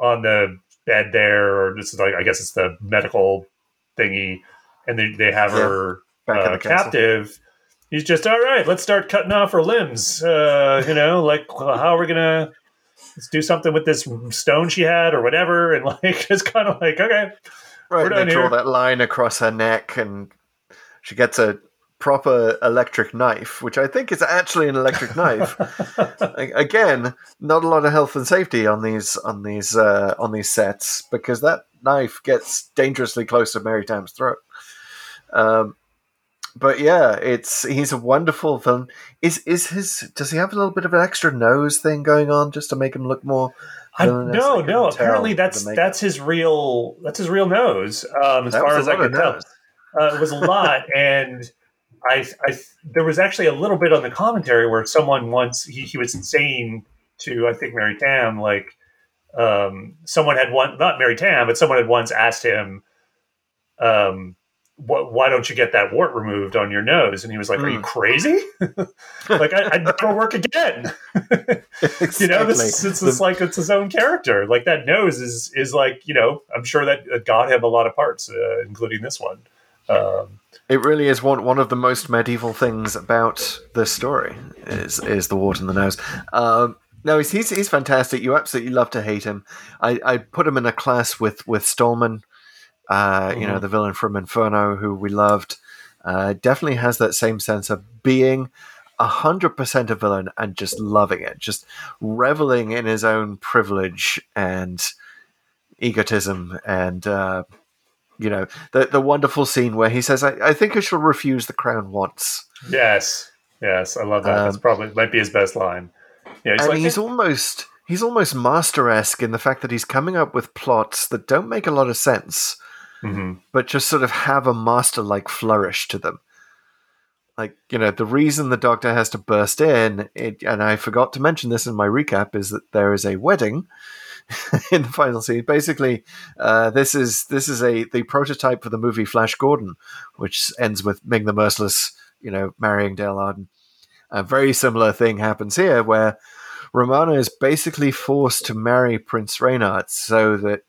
on the bed there, or this is like I guess it's the medical thingy, and they they have Yeah. her uh, the castle. captive. He's just all right. Let's start cutting off her limbs. Uh, you know, like how are we gonna let's do something with this stone she had or whatever? And like it's kind of like okay, Right, We're they done draw here. that line across her neck, and she gets a proper electric knife, which I think is actually an electric knife. Again, not a lot of health and safety on these on these uh, on these sets because that knife gets dangerously close to Mary Tamm's throat. Um, but yeah, it's he's a wonderful villain. Is is his? Does he have a little bit of an extra nose thing going on just to make him look more? I, no, no. Apparently, that's that's his real that's his real nose. Um, as That far as I can tell, uh, it was a lot, and I, I, there was actually a little bit on the commentary where someone once he, he was saying to I think Mary Tamm like um, someone had one not Mary Tamm but someone had once asked him um, what, why don't you get that wart removed on your nose? And he was like are you Hmm. crazy? Like I, I'd never work again. You know this it's, it's like it's his own character. Like that nose is is like you know i'm sure that God got him a lot of parts uh, including this one. Um, It really is one one of the most medieval things about this story is is the wart in the nose. Um, no, he's, he's he's fantastic. You absolutely love to hate him. I, I put him in a class with with Stahlman, uh, you know, the villain from Inferno, who we loved. Uh, definitely has that same sense of being a hundred percent a villain and just loving it, just reveling in his own privilege and egotism and. Uh, you know the the wonderful scene where he says, "I, I think I shall refuse the crown once," yes. Yes i love that. That's Um, probably might be his best line. Yeah he's and like he's almost he's almost master esque in the fact that he's coming up with plots that don't make a lot of sense, Mhm. but just sort of have a master like flourish to them. Like you know, the reason the Doctor has to burst in, it, and I forgot to mention this in my recap, is that there is a wedding in the final scene. Basically, uh, this is this is a the prototype for the movie Flash Gordon, which ends with Ming the Merciless, you know, marrying Dale Arden. A very similar thing happens here, where Romana is basically forced to marry Prince Reynart, so that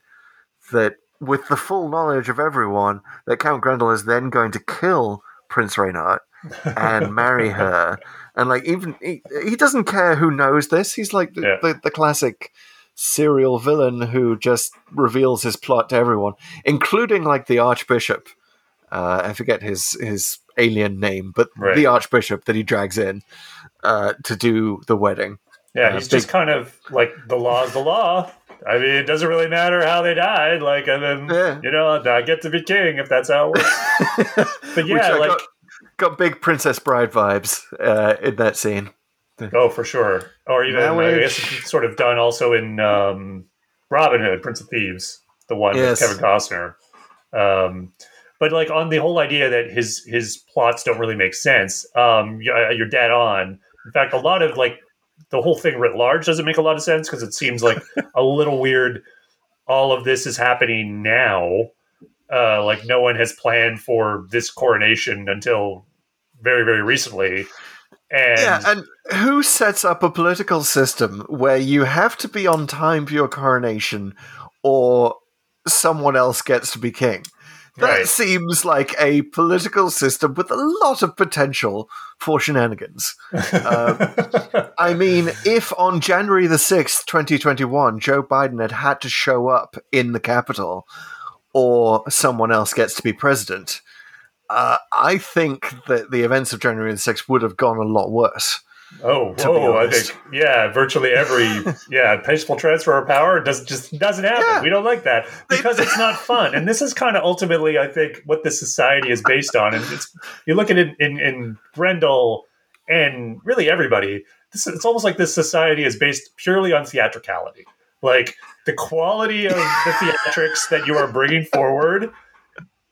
that with the full knowledge of everyone, that Count Grendel is then going to kill Prince Reynart and marry her. And like even he, he doesn't care who knows this. He's like the, Yeah. the, the classic serial villain who just reveals his plot to everyone, including like the Archbishop. Uh, I forget his his alien name, but Right. the Archbishop that he drags in uh, to do the wedding. yeah uh, he's big- just kind of like the law's the law i mean it doesn't really matter how they died like i mean Yeah. you know i get to be king if that's how it works but yeah like got, got big Princess Bride vibes uh, in that scene. Oh, for sure. Or even I guess it's sort of done also in um, Robin Hood, Prince of Thieves, the one Yes. with Kevin Costner. Um, but like on the whole idea that his his plots don't really make sense, um, uh, you're dead on. In fact, a lot of like the whole thing writ large doesn't make a lot of sense because it seems like a little weird. All of this is happening now. Uh, like no one has planned for this coronation until very very recently. And Yeah, and who sets up a political system where you have to be on time for your coronation or someone else gets to be king? That Right. seems like a political system with a lot of potential for shenanigans. Uh, I mean, if on January the 6th, 2021, Joe Biden had had to show up in the Capitol or someone else gets to be president, uh, I think that the events of January the 6th would have gone a lot worse. Oh, whoa! I think yeah, virtually every yeah peaceful transfer of power does just doesn't happen. Yeah. We don't like that because it's not fun. And this is kind of ultimately, I think, what this society is based on. And it's you look at it in in Grendel and really everybody. This, it's almost like this society is based purely on theatricality. Like the quality of the theatrics that you are bringing forward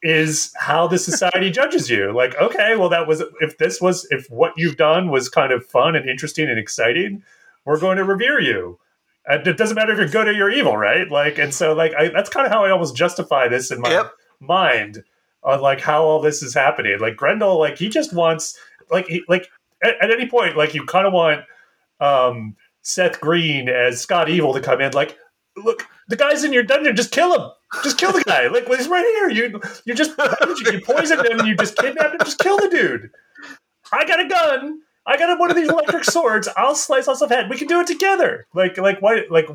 is how the society judges you. Like, okay, well, that was if this was if what you've done was kind of fun and interesting and exciting, we're going to revere you. And it doesn't matter if you're good or you're evil, right? Like, and so like I, that's kind of how I almost justify this in my Yep. mind on like how all this is happening. Like Grendel, like he just wants like he like at, at any point, like you kind of want um Seth Green as Scott Evil to come in, like, look, the guy's in your dungeon, just kill him. Just kill the guy. Like well, he's right here. You you just you poisoned him, and you just kidnapped him, just kill the dude. I got a gun. I got one of these electric swords. I'll slice off some head. We can do it together. Like like why like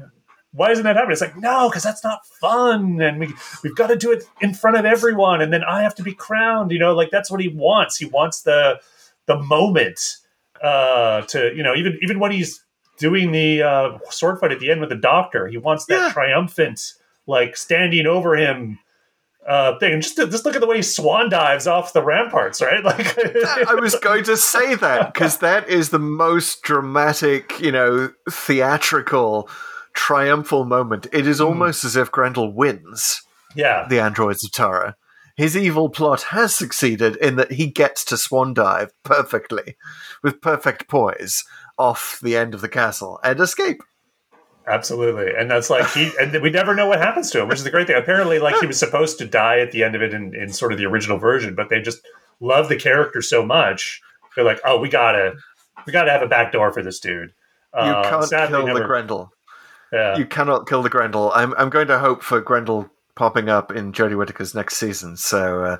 why isn't that happening? It's like no, because that's not fun, and we we've got to do it in front of everyone, and then I have to be crowned. You know, like that's what he wants. He wants the the moment uh, to you know even even when he's doing the uh, sword fight at the end with the doctor, he wants that Yeah. triumphant like standing over him uh, thing. And just just look at the way he swan dives off the ramparts, right? Like I was going to say that because that is the most dramatic, you know, theatrical, triumphal moment. It is almost as if Grendel wins yeah, the androids of Tara. His evil plot has succeeded in that he gets to swan dive perfectly, with perfect poise, off the end of the castle and escape. absolutely. And that's like he and we never know what happens to him, which is the great thing. Apparently, like he was supposed to die at the end of it in, in sort of the original version, but they just love the character so much. They're like, oh, we gotta we gotta have a back door for this dude. You Uh, can't sadly, kill the Grendel. Yeah. You cannot kill the Grendel. I'm I'm going to hope for Grendel popping up in Jodie Whittaker's next season. So, uh,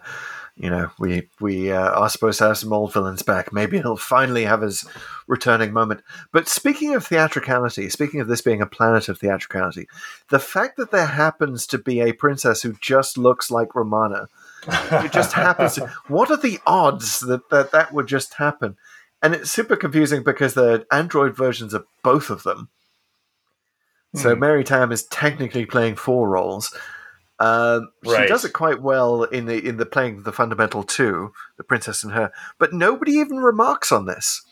you know, we we uh, are supposed to have some old villains back. Maybe he'll finally have his returning moment. But speaking of theatricality, speaking of this being a planet of theatricality, the fact that there happens to be a princess who just looks like Romana, it just happens. To, what are the odds that, that that would just happen? And it's super confusing because the Android versions of both of them. So Hmm. Mary Tamm is technically playing four roles. Um, She does it quite well in the in the playing of the fundamental two, the princess and her. But nobody even remarks on this.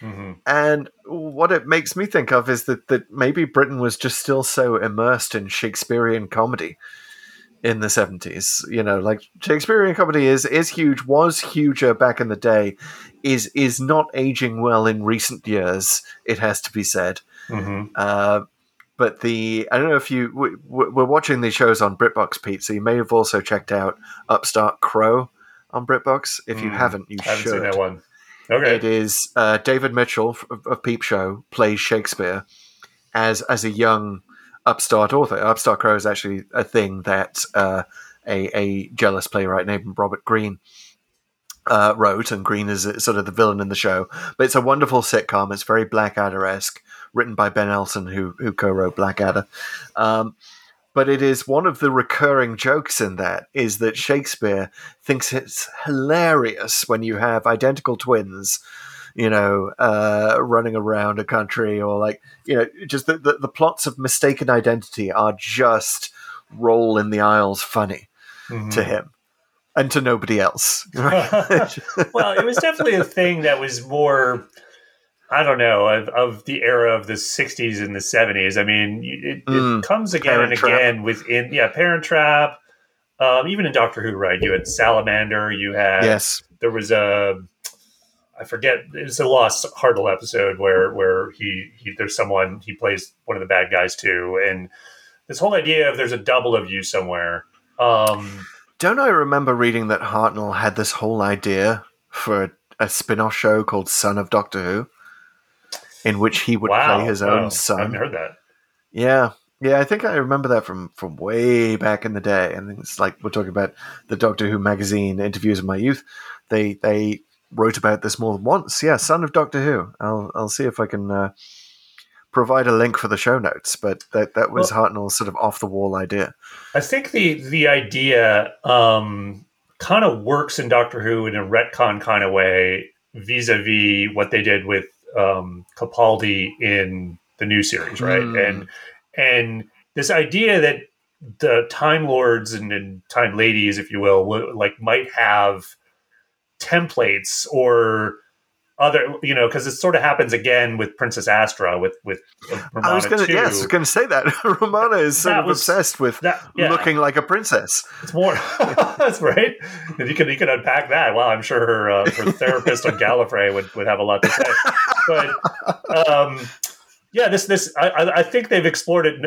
Mhm. And what it makes me think of is that that maybe Britain was just still so immersed in Shakespearean comedy in the seventies. You know, like Shakespearean comedy is is huge, was huger back in the day, is is not aging well in recent years. It has to be said. Mhm. Uh, but the I don't know if you we, we're watching these shows on BritBox, Pete. So you may have also checked out Upstart Crow on BritBox. If you Mm, haven't, you should. I haven't should. seen that one. Okay. It is uh, David Mitchell of, of Peep Show plays Shakespeare as as a young upstart author. Upstart Crow is actually a thing that uh, a a jealous playwright named Robert Greene uh, wrote, and Green is sort of the villain in the show. But it's a wonderful sitcom. It's very Blackadder esque, written by Ben Elton, who who co-wrote Blackadder. Um, but it is one of the recurring jokes in that is that Shakespeare thinks it's hilarious when you have identical twins, you know, uh, running around a country, or like you know, just the, the the plots of mistaken identity are just roll in the aisles funny Mhm. to him and to nobody else. well, it was definitely a thing that was more, I don't know, of, of the era of the 60s and the 70s. I mean, it, Mm, it comes again Parent and Trap. again within, yeah, Parent Trap. Um, even in Doctor Who, right? You had Salamander, you had, yes. there was a, I forget, it was a Lost Hartnell episode where, where he, he, there's someone, he plays one of the bad guys too. And this whole idea of there's a double of you somewhere. Um, Don't I remember reading that Hartnell had this whole idea for a spin off show called Son of Doctor Who, in which he would wow. play his Oh, own I haven't son? heard that. Yeah. Yeah, I think I remember that from, from way back in the day. And it's like we're talking about the Doctor Who magazine interviews of my youth. They they wrote about this more than once. Yeah, Son of Doctor Who. I'll I'll see if I can uh, provide a link for the show notes. But that that was Hartnell's sort of off the wall idea. I think the the idea um, kind of works in Doctor Who in a retcon kind of way, vis-a-vis what they did with um, Capaldi in the new series, right? Hmm. And and this idea that the Time Lords and, and Time Ladies, if you will, will, like might have templates or other, you know, because it sort of happens again with Princess Astra with with Romana I was to too. yes, I was going to say that Romana is sort That of was- obsessed with that- yeah. looking like a princess. It's more. that's right. And you can you can unpack that. Wow, I'm sure her uh, her therapist on Gallifrey would, would have a lot to say. But um, yeah, this this I, I think they've explored it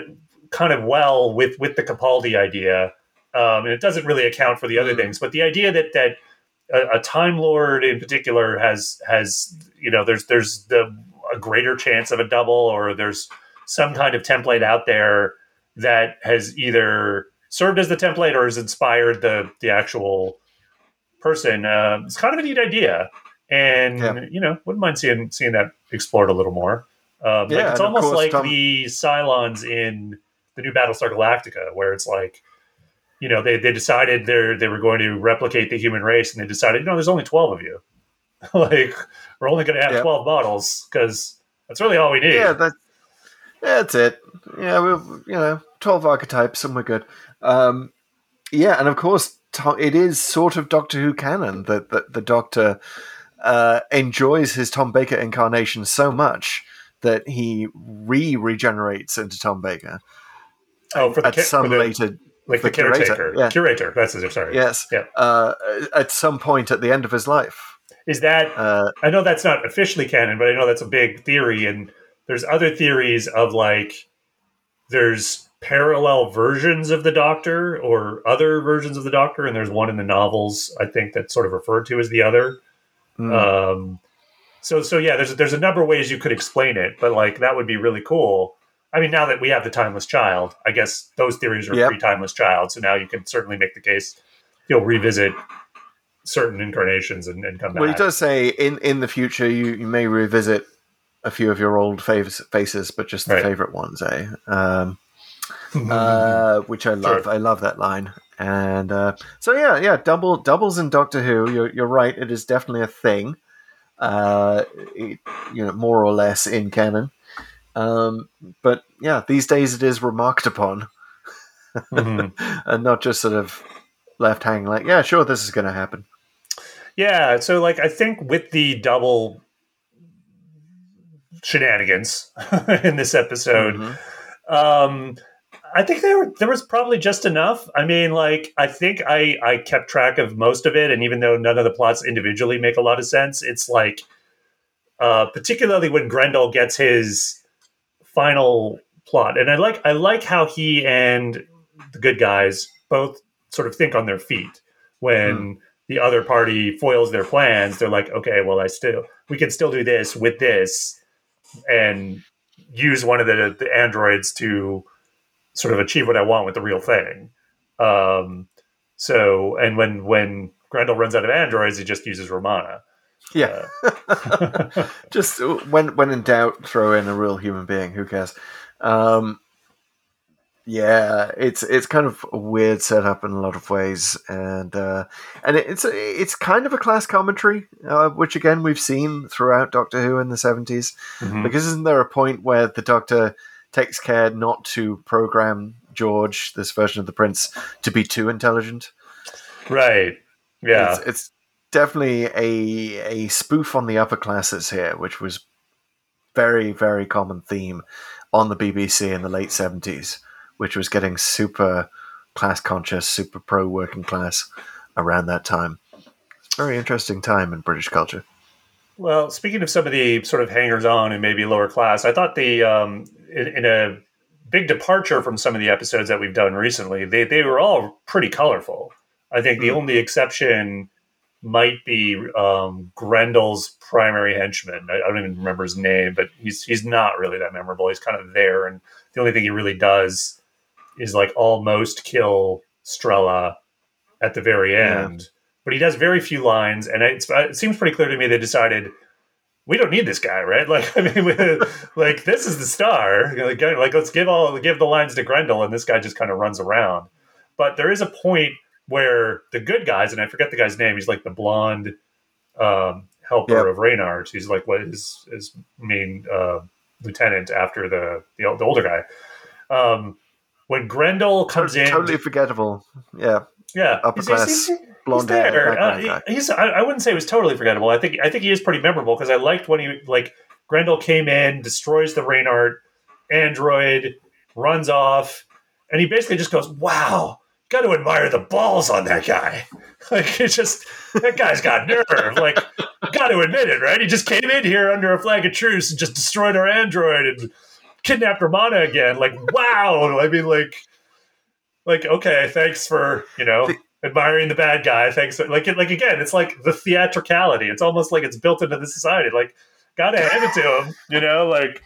kind of well with with the Capaldi idea, um, and it doesn't really account for the other things. But the idea that that a, a Time Lord in particular has has you know there's there's the a greater chance of a double or there's some kind of template out there that has either served as the template or has inspired the the actual person. Uh, it's kind of a neat idea, and Yeah. you know, wouldn't mind seeing seeing that explored a little more. Um, like, Yeah, it's almost course, like Tom- the Cylons in the new Battlestar Galactica, where it's like. You know, they, they decided they they were going to replicate the human race, and they decided, you know, there's only twelve of you. like, we're only going to have Yep. twelve models because that's really all we need. Yeah, that, that's it. Yeah, we you know twelve archetypes, and we're good. Um, yeah, and of course, it is sort of Doctor Who canon that that the Doctor uh, enjoys his Tom Baker incarnation so much that he re regenerates into Tom Baker oh, for the at some for the, later. Like the, the curator, caretaker, yeah. curator. That's it. Sorry. Yes, Yeah. uh, at some point at the end of his life. Is that? Uh, I know that's not officially canon, but I know that's a big theory, and there's other theories of like there's parallel versions of the Doctor or other versions of the Doctor, and there's one in the novels I think that's sort of referred to as the other. mm, Um, so so yeah, there's there's a number of ways you could explain it, but like that would be really cool. I mean, now that we have the timeless child, I guess those theories are Yep. pre-timeless child. So now you can certainly make the case you'll revisit certain incarnations and, and come back. Well, he does say in in the future you, you may revisit a few of your old fav- faces, but just the Right. favorite ones, eh? Um, uh, which I love. I love that line. And uh, so yeah, yeah, double doubles in Doctor Who. You're you're right. It is definitely a thing. Uh, it, you know, more or less in canon. Um, but yeah, these days it is remarked upon Mhm. and not just sort of left hanging. Like, yeah, sure, this is going to happen. Yeah, so like I think with the double shenanigans in this episode, Mhm. um, I think there were there was probably just enough. I mean, like I think I I kept track of most of it, and even though none of the plots individually make a lot of sense, it's like uh, particularly when Grendel gets his final plot, and I like I like how he and the good guys both sort of think on their feet when the other party foils their plans. They're like, okay, well, I still we can still do this with this, and use one of the the androids to sort of achieve what I want with the real thing. Um, so, and when when Grendel runs out of androids, he just uses Romana. Yeah. just uh, when when in doubt, throw in a real human being. Who cares? Um, yeah, it's it's kind of a weird setup in a lot of ways, and uh, and it's it's kind of a class commentary, uh, which again we've seen throughout Doctor Who in the 70s Mhm. Because isn't there a point where the Doctor takes care not to program George, this version of the Prince, to be too intelligent? Right. Yeah. It's, it's definitely a a spoof on the upper classes here, which was very very common theme on the BBC in the late seventies, which was getting super class conscious, super pro working class around that time. It's a very interesting time in British culture. Well, speaking of some of the sort of hangers on and maybe lower class, I thought the um, in, in a big departure from some of the episodes that we've done recently, they they were all pretty colorful. I think the Mm. only exception might be um, Grendel's primary henchman. I, I don't even remember his name, but he's he's not really that memorable. He's kind of there, and the only thing he really does is like almost kill Strella at the very Yeah. end. But he does very few lines, and it's, it seems pretty clear to me they decided we don't need this guy, right? Like, I mean, we, like this is the star. Like, like, let's give all give the lines to Grendel, and this guy just kind of runs around. But there is a point where the good guys, and I forget the guy's name. He's like the blonde um, helper Yep. of Reynart. He's like what his his main uh, lieutenant after the, the the older guy. Um, when Grendel comes in, totally forgettable. Yeah, yeah, upper class. He's blonde hair there. Uh, he- he's. I, I wouldn't say it was totally forgettable. I think. I think he is pretty memorable because I liked when he like Grendel came in, destroys the Reynart android, runs off, and he basically just goes, "Wow, got to admire the balls on that guy." Like it's just that guy's got nerve. Like, got to admit it, right? He just came in here under a flag of truce and just destroyed our android and kidnapped Romana again. Like, wow. I mean, like, like okay, thanks for you know admiring the bad guy. Thanks, for, like, like again, it's like the theatricality. It's almost like it's built into the society. Like, gotta hand it to him, you know, like.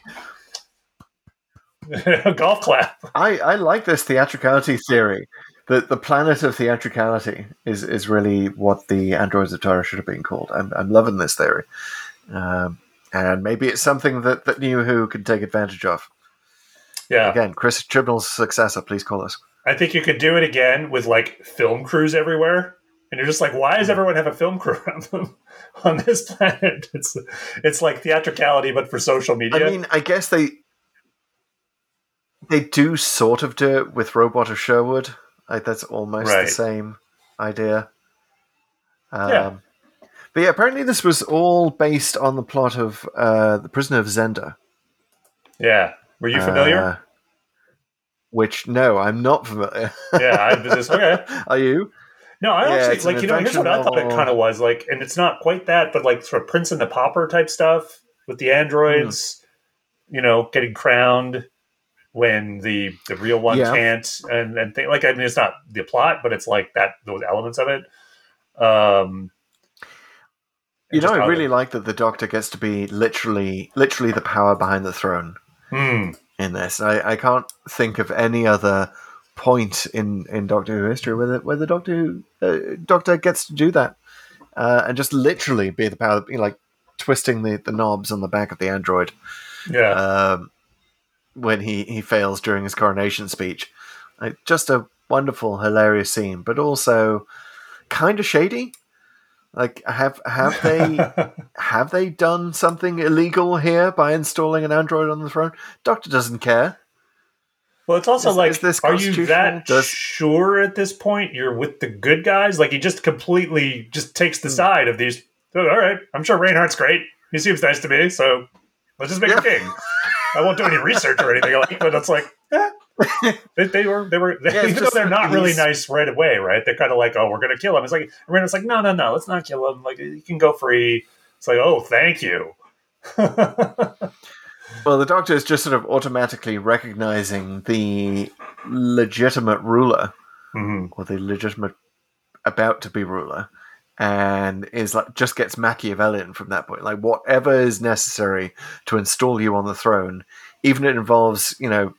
golf clap. I, I like this theatricality theory. The the planet of theatricality is, is really what the androids of Tara should have been called. I'm, I'm loving this theory. Um, and maybe it's something that, that New Who could take advantage of. Yeah, Again, Chris Chibnall's successor, please call us. I think you could do it again with like film crews everywhere, and you're just like, why does everyone have a film crew around them on this planet? It's it's like theatricality, but for social media. I mean, I guess they they do sort of do it with Robot of Sherwood. Like that's almost Right. the same idea. Um, Yeah. But yeah, apparently this was all based on the plot of uh, The Prisoner of Zenda. yeah, were you familiar? Uh, which no, I'm not familiar. yeah, I just okay. Are you? No, I Yeah, actually like you know. Here's what I thought it kind of was like, and it's not quite that, but like sort of Prince and the Pauper type stuff with the androids, Hmm. you know, getting crowned when the the real one Yeah. can't, and and thing, like I mean, it's not the plot, but it's like that those elements of it. Um, You know, I really like that the Doctor gets to be literally, literally the power behind the throne. Hmm. in this. I, I can't think of any other point in, in Doctor Who history where the, where the Doctor Who, uh, Doctor gets to do that uh, and just literally be the power, you know, like twisting the, the knobs on the back of the android yeah, um, when he, he fails during his coronation speech. Like, just a wonderful, hilarious scene, but also kind of shady. Like, have have they have they done something illegal here by installing an android on the throne? Doctor doesn't care. Well, it's also Is- like, is are you that Does- sure at this point? You're with the good guys. Like he just completely just takes the hmm. side of these. "Oh, all right, I'm sure Reynart's great. He seems nice to me, so let's just make him Yeah. king. I won't do any research or anything like. But it's like. eh. They, they were they were it's even though they're not really nice right away, right? They're kind of like, oh, we're gonna kill him. It's like Reynart's like, no, no, no, let's not kill him. Like you can go free. It's like, oh, thank you. Well, the Doctor is just sort of automatically recognizing the legitimate ruler Mhm. or the legitimate about to be ruler, and is like just gets Machiavellian from that point. Like whatever is necessary to install you on the throne, even it involves you know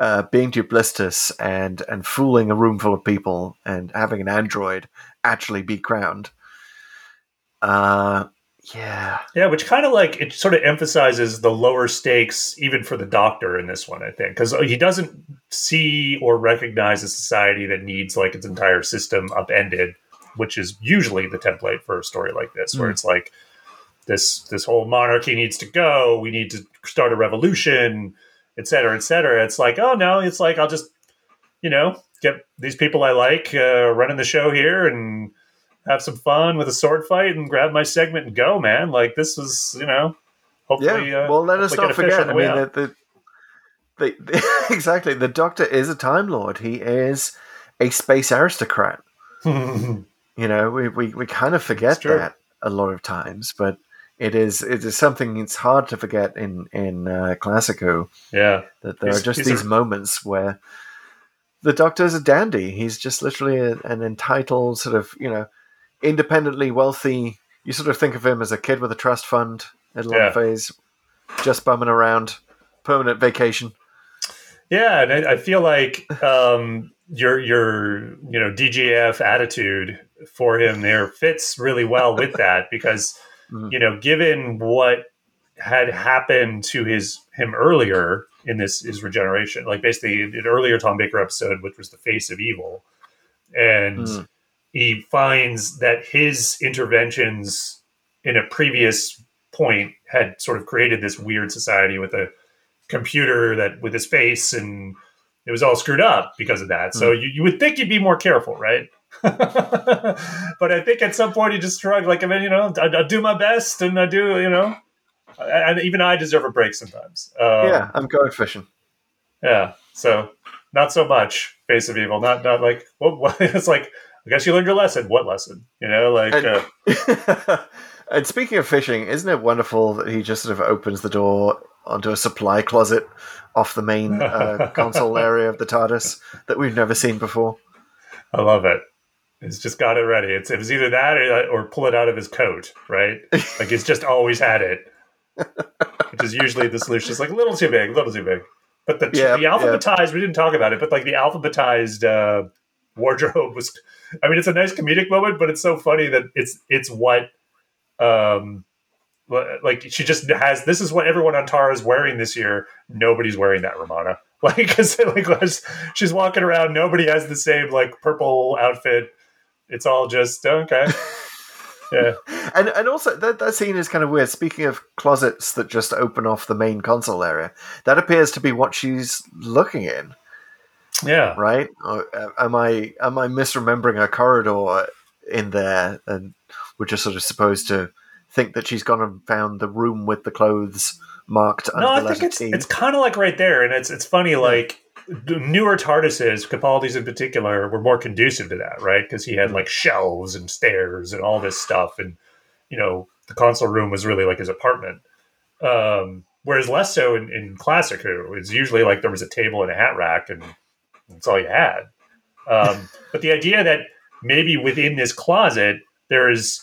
uh, being duplicitous and and fooling a room full of people and having an android actually be crowned. Uh, yeah. Yeah, which kind of like it sort of emphasizes the lower stakes even for the doctor in this one, I think, because he doesn't see or recognize a society that needs like its entire system upended, which is usually the template for a story like this, where Mm. it's like this this whole monarchy needs to go, we need to start a revolution, et cetera, et cetera. It's like, oh no, it's like I'll just, you know, get these people I like uh, running the show here and have some fun with a sword fight and grab my segment and go, man. Like this was, you know, hopefully. Yeah. uh, well, let us not get a fish forget. I mean, the, the, the, exactly. The Doctor is a Time Lord. He is a space aristocrat. You know, we, we, we kind of forget that a lot of times, but it is it is something it's hard to forget in in uh, Classic Who yeah, that there He's- are just he's a- these moments where the Doctor's a dandy. He's just literally a, an entitled sort of you know independently wealthy. You sort of think of him as a kid with a trust fund at long Yeah. phase, just bumming around, permanent vacation. yeah, and I, I feel like um, your your you know DGF attitude for him there fits really well with that because Mhm. you know given what had happened to his him earlier in this his regeneration like basically an earlier tom baker episode which was the face of evil and Mm. he finds that his interventions in a previous point had sort of created this weird society with a computer that with his face and it was all screwed up because of that so you, you would think you'd be more careful right but I think at some point he just shrugged, like I mean, you know, I, I do my best, and I do, you know, and even I deserve a break sometimes. Um, yeah, I'm going fishing. yeah. So not so much face of evil. Not not like what, what it's like. I guess you learned your lesson. What lesson? You know, like And- uh, and speaking of fishing, isn't it wonderful that he just sort of opens the door onto a supply closet off the main uh, console area of the TARDIS that we've never seen before? I love it. He's just got it ready. It's it was either that or, or pull it out of his coat, right? Like he's just always had it, which is usually the solution. It's like a little too big, a little too big. But the Yeah, the alphabetized, we didn't talk about it, but like the alphabetized uh, wardrobe was. I mean, it's a nice comedic moment, but it's so funny that it's it's what, um, like she just has. This is what everyone on Tara is wearing this year. Nobody's wearing that, Romana. Like, because like she's walking around, nobody has the same like purple outfit. It's all just okay. Yeah, And and also that that scene is kind of weird. Speaking of closets that just open off the main console area, that appears to be what she's looking in, yeah. right? Or, uh, am I am I misremembering a corridor in there, and we're just sort of supposed to think that she's gone and found the room with the clothes marked under No, I the think it's T? it's kind of like right there, and it's it's funny. Like the newer TARDISes, Capaldi's in particular, were more conducive to that, right? Because he had like shelves and stairs and all this stuff, and you know the console room was really like his apartment. Um, whereas less so in, in Classic Who, it's usually like there was a table and a hat rack, and that's all you had. Um, but the idea that maybe within this closet there is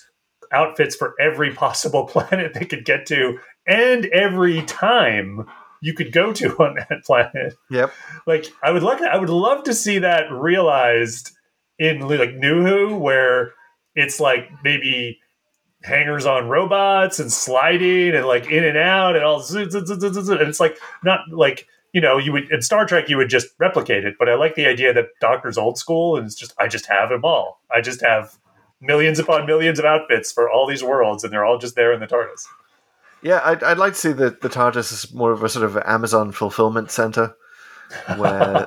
outfits for every possible planet they could get to and every time you could go to on that planet. Yep. Like I would like I would love to see that realized in like New Who where it's like maybe hangers on robots and sliding and like in and out and all and it's like not like you know you would in Star Trek you would just replicate it but I like the idea that Doctor's old school and it's just I just have them all I just have millions upon millions of outfits for all these worlds and they're all just there in the TARDIS Yeah, I'd, I'd like to see the, the TARDIS as more of a sort of Amazon fulfillment center where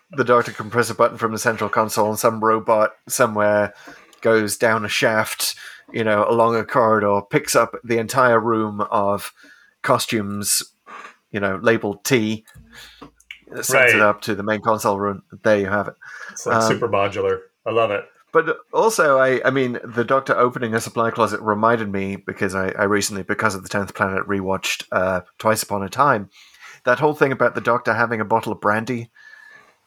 the Doctor can press a button from the central console and some robot somewhere goes down a shaft, you know, along a corridor, picks up the entire room of costumes, you know, labeled T, sends Right. it up to the main console room. There you have it. It's like Um, super modular. I love it. But also, I, I mean, the Doctor opening a supply closet reminded me because I, I recently, because of the Tenth Planet, rewatched uh, Twice Upon a Time. That whole thing about the Doctor having a bottle of brandy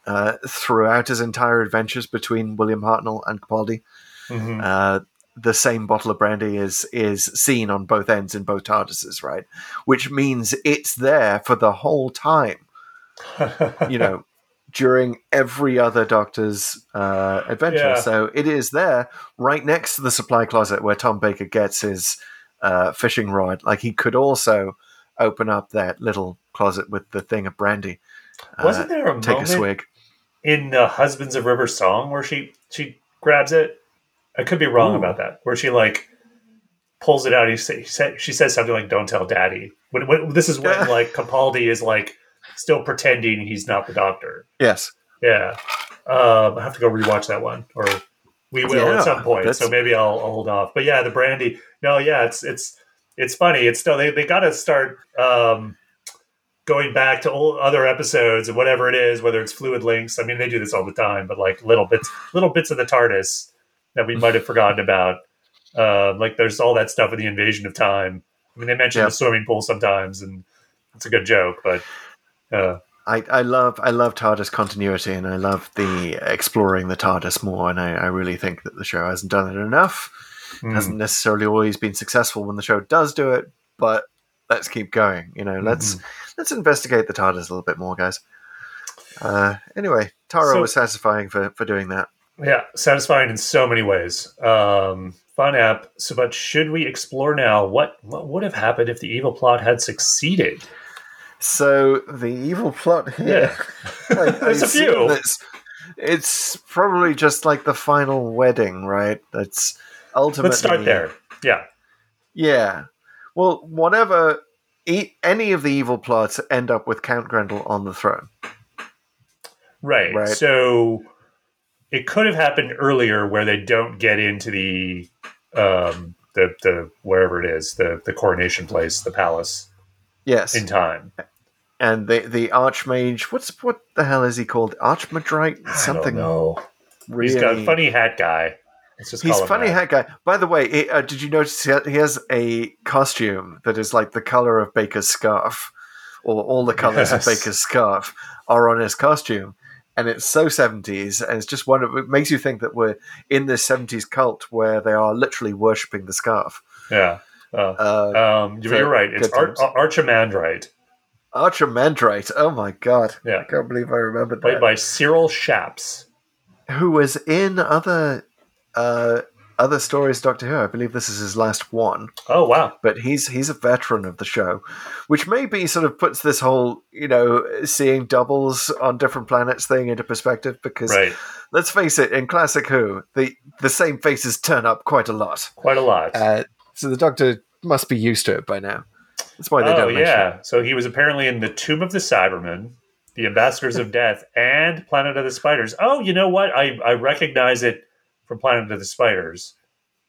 uh, throughout his entire adventures between William Hartnell and Capaldi. Mhm. Uh, the same bottle of brandy is is seen on both ends in both TARDISes, right? Which means it's there for the whole time you know, during every other Doctor's uh, adventure. Yeah. So it is there, right next to the supply closet where Tom Baker gets his uh, fishing rod. Like he could also open up that little closet with the thing of brandy. uh, Wasn't there a take moment a swig? in the Husbands of River song where she she grabs it? I could be wrong Ooh. about that. Where she like pulls it out. He say, she says something like "Don't tell Daddy." When, when this is when like Capaldi is like still pretending he's not the Doctor. Yes. Yeah, um, I have to go rewatch that one, or we will Yeah, at some point. So maybe I'll, I'll hold off. But yeah, the brandy. No, yeah, it's it's it's funny. It's still they they got to start um, going back to old other episodes and whatever it is, whether it's fluid links. I mean, they do this all the time, but like little bits, little bits of the TARDIS that we might have forgotten about. Uh, like there's all that stuff in the Invasion of Time. I mean, they mention Yeah. the swimming pool sometimes, and it's a good joke, but. Uh, I, I love I love TARDIS continuity and I love the exploring the TARDIS more and I, I really think that the show hasn't done it enough. hmm. hasn't necessarily always been successful when the show does do it, but let's keep going. You know, let's Mm-hmm. let's investigate the TARDIS a little bit more, guys. Uh, anyway, Tara So- was satisfying for, for doing that. Yeah, satisfying in so many ways. Um, fun app. So, but should we explore now what what would have happened if the evil plot had succeeded? So the evil plot here, I- I There's a few. It's, it's probably just like the final wedding, right? That's ultimately. Let's start there. Yeah, Yeah. Well, whatever. E- any of the evil plots end up with Count Grendel on the throne. right. Right. So, it could have happened earlier where they don't get into the um the the wherever it is the the coronation place the palace Yes, in time and the the archmage. What's what the hell is he called? Archimandrite? Something. no Really. he's got a funny hat guy He's funny that. hat guy. By the way, he- uh, did you notice he he has a costume that is like the color of Baker's scarf, or all the colors Yes. of Baker's scarf are on his costume, and it's so seventies, and it's just one of it makes you think that we're in this seventies cult where they are literally worshiping the scarf. yeah uh, Uh, um, you're, you're right. It's Ar- Ar- Archimandrite, Archimandrite. Oh my god! Yeah. I can't believe I remembered played that. by Cyril Shaps. Who was in other uh, other stories, Doctor Who? I believe this is his last one. Oh wow, but he's he's a veteran of the show, which maybe sort of puts this whole you know seeing doubles on different planets thing into perspective. Because right, let's face it, in classic Who, the the same faces turn up quite a lot, quite a lot. uh, so the Doctor must be used to it by now. That's why they oh don't mention Oh yeah, it. so he was apparently in the Tomb of the Cybermen, the Ambassadors of Death, and Planet of the Spiders. Oh, you know what? I I recognize it from Planet of the Spiders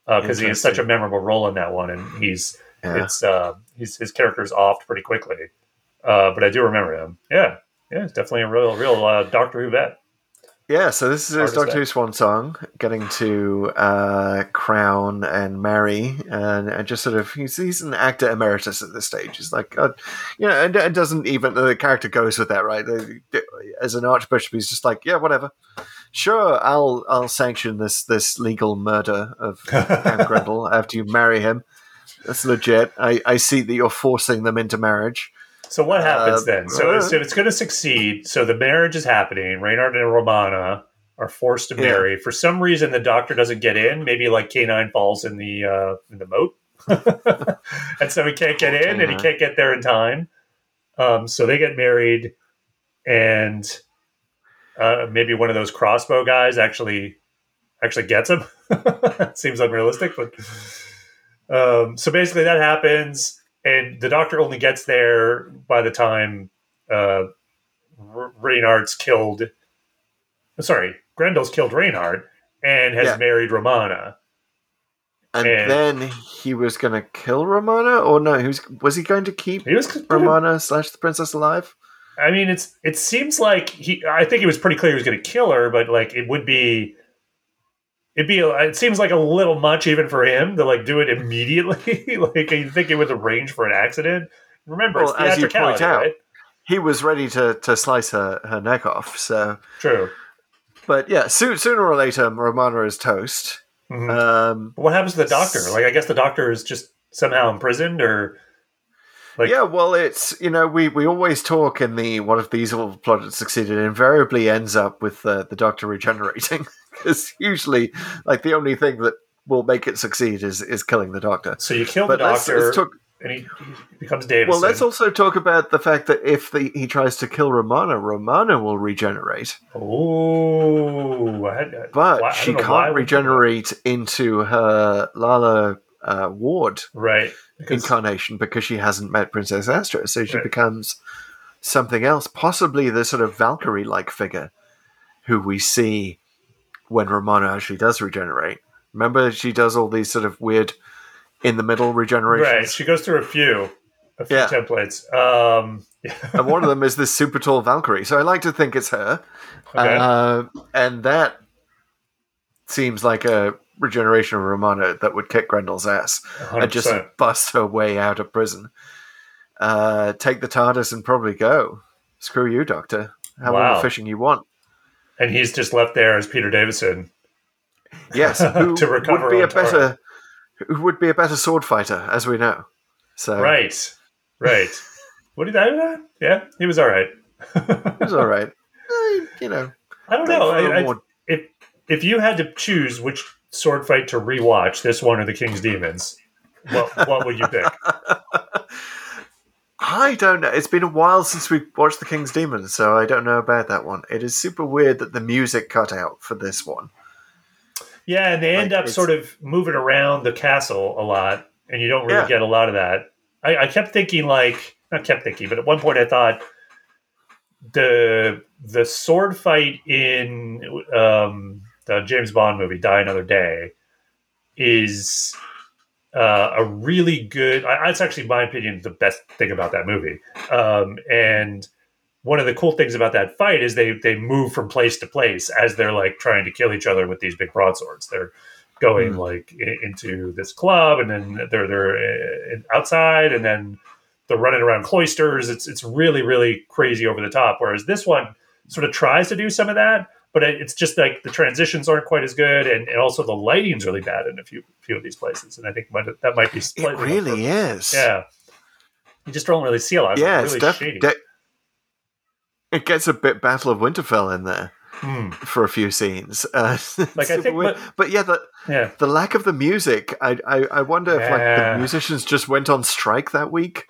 because he has such a memorable role in that one, and he's Yeah. it's uh he's, his character's offed pretty quickly. Uh, but I do remember him. Yeah, yeah, it's definitely a real real uh, Doctor Who vet. Yeah, so this is his Doctor. Who swan song, getting to uh, crown and marry, and, and just sort of he's, he's an actor emeritus at this stage. He's like, uh, you know, and it doesn't even the character goes with that, right? As an archbishop, he's just like, yeah, whatever, sure, I'll I'll sanction this this legal murder of Anne Grendel after you marry him. That's legit. I, I see that you're forcing them into marriage. So what happens Uh, then? So, uh, so it's going to succeed. So the marriage is happening. Reynart and Romana are forced to Yeah. marry. For some reason, the doctor doesn't get in. Maybe like K9 falls in the uh, in the moat, and so he can't get in, and he can't get there in time. Um, so they get married, and uh, maybe one of those crossbow guys actually actually gets him. Seems unrealistic, but um, so basically that happens, and the doctor only gets there by the time uh, R- Reynart's killed. Sorry, Grendel's killed Reynard and has Yeah. married Romana. And And- then he was going to kill Romana, or no? He was was he going to keep He was Romana slash the princess alive? I mean, it's it seems like he. I think it was pretty clear he was going to kill her, but like it would be, it'd be. It seems like a little much even for him to like do it immediately. like you think it was arranged for an accident. Remember, Well, as you point out, right? He was ready to, to slice her, her neck off. So, True. but yeah, so, sooner or later, Romana is toast. Mhm. Um, what happens to the doctor? Like, I guess the doctor is just somehow imprisoned, or like, yeah, well, it's you know we, we always talk in the one of these will plot succeeded invariably ends up with uh, the Doctor regenerating because usually like the only thing that will make it succeed is is killing the Doctor. so you kill But the let's, doctor, let's talk. and he, becomes Davison. Well, let's also talk about the fact that if the, he tries to kill Romana, Romana will regenerate, Oh, I but I she don't know why can't regenerate into her Lalla uh, Ward right? Because incarnation because she hasn't met Princess Astra, so she Right. becomes something else, possibly the sort of Valkyrie-like figure who we see when Romana actually does regenerate. Remember, she does all these sort of weird in the middle regenerations. right, she goes through a few, a few Yeah. templates. Um, and one of them is this super tall Valkyrie. So I like to think it's her. Okay. Uh, and that seems like a regeneration of Romana that would kick Grendel's ass and just bust her way out of prison. Uh, take the TARDIS and probably go. Screw you, Doctor. How Wow. fishing you want. and he's just left there as Peter Davison. Yes, who To recover would be a Tara. better who would be a better sword fighter, as we know. So Right, right. what did I? Yeah, he was all right. he was all right. You know, I don't know. I, I, if if you had to choose which sword fight to rewatch, this one or the King's Demons, what what would you pick? I don't know. It's been a while since we watched The King's Demons, so I don't know about that one. It is super weird that the music cut out for this one. Yeah, and they end Like, up it's- sort of moving around the castle a lot, and you don't really Yeah. get a lot of that. I, I kept thinking, like, not kept thinking, but at one point I thought the the sword fight in um, the James Bond movie Die Another Day is uh, a really good. I, it's actually, in my opinion, the best thing about that movie. Um, and one of the cool things about that fight is they they move from place to place as they're like trying to kill each other with these big broadswords. They're going like i- into this club, and then they're they're uh, outside, and then they're running around cloisters. It's it's really really crazy over the top. Whereas this one sort of tries to do some of that, but it, it's just like the transitions aren't quite as good, and, and also the lighting's really bad in a few few of these places. And I think might, that might be It really is. Yeah, you just don't really see a lot. Yeah, it's it's really definitely. shady. it gets a bit Battle of Winterfell in there Hmm. for a few scenes. Uh, Like, I think- but- but yeah, the Yeah, the lack of the music. I I, I wonder if like the musicians just went on strike that week.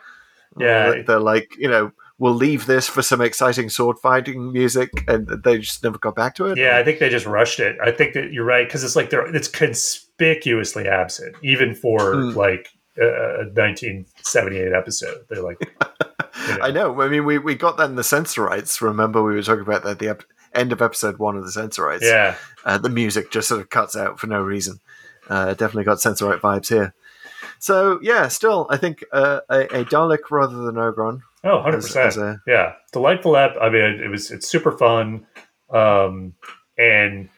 Yeah. Uh, they're like you know we'll leave this for some exciting sword fighting music, and they just never got back to it. yeah. I think they just rushed it. I think that you're right because it's like they're it's conspicuously absent, even for Hmm. like a 1978 episode. They're like, you know. I know. I mean, we, we got that in the Sensorites. Remember, we were talking about that at the ep- end of episode one of the Sensorites. Yeah, Uh, the music just sort of cuts out for no reason. Uh, definitely got Sensorite vibes here. So yeah, still, I think uh, a, a Dalek rather than Ogron. Oh, 100 percent. Yeah, delightful app. I mean, it was it's super fun, um, and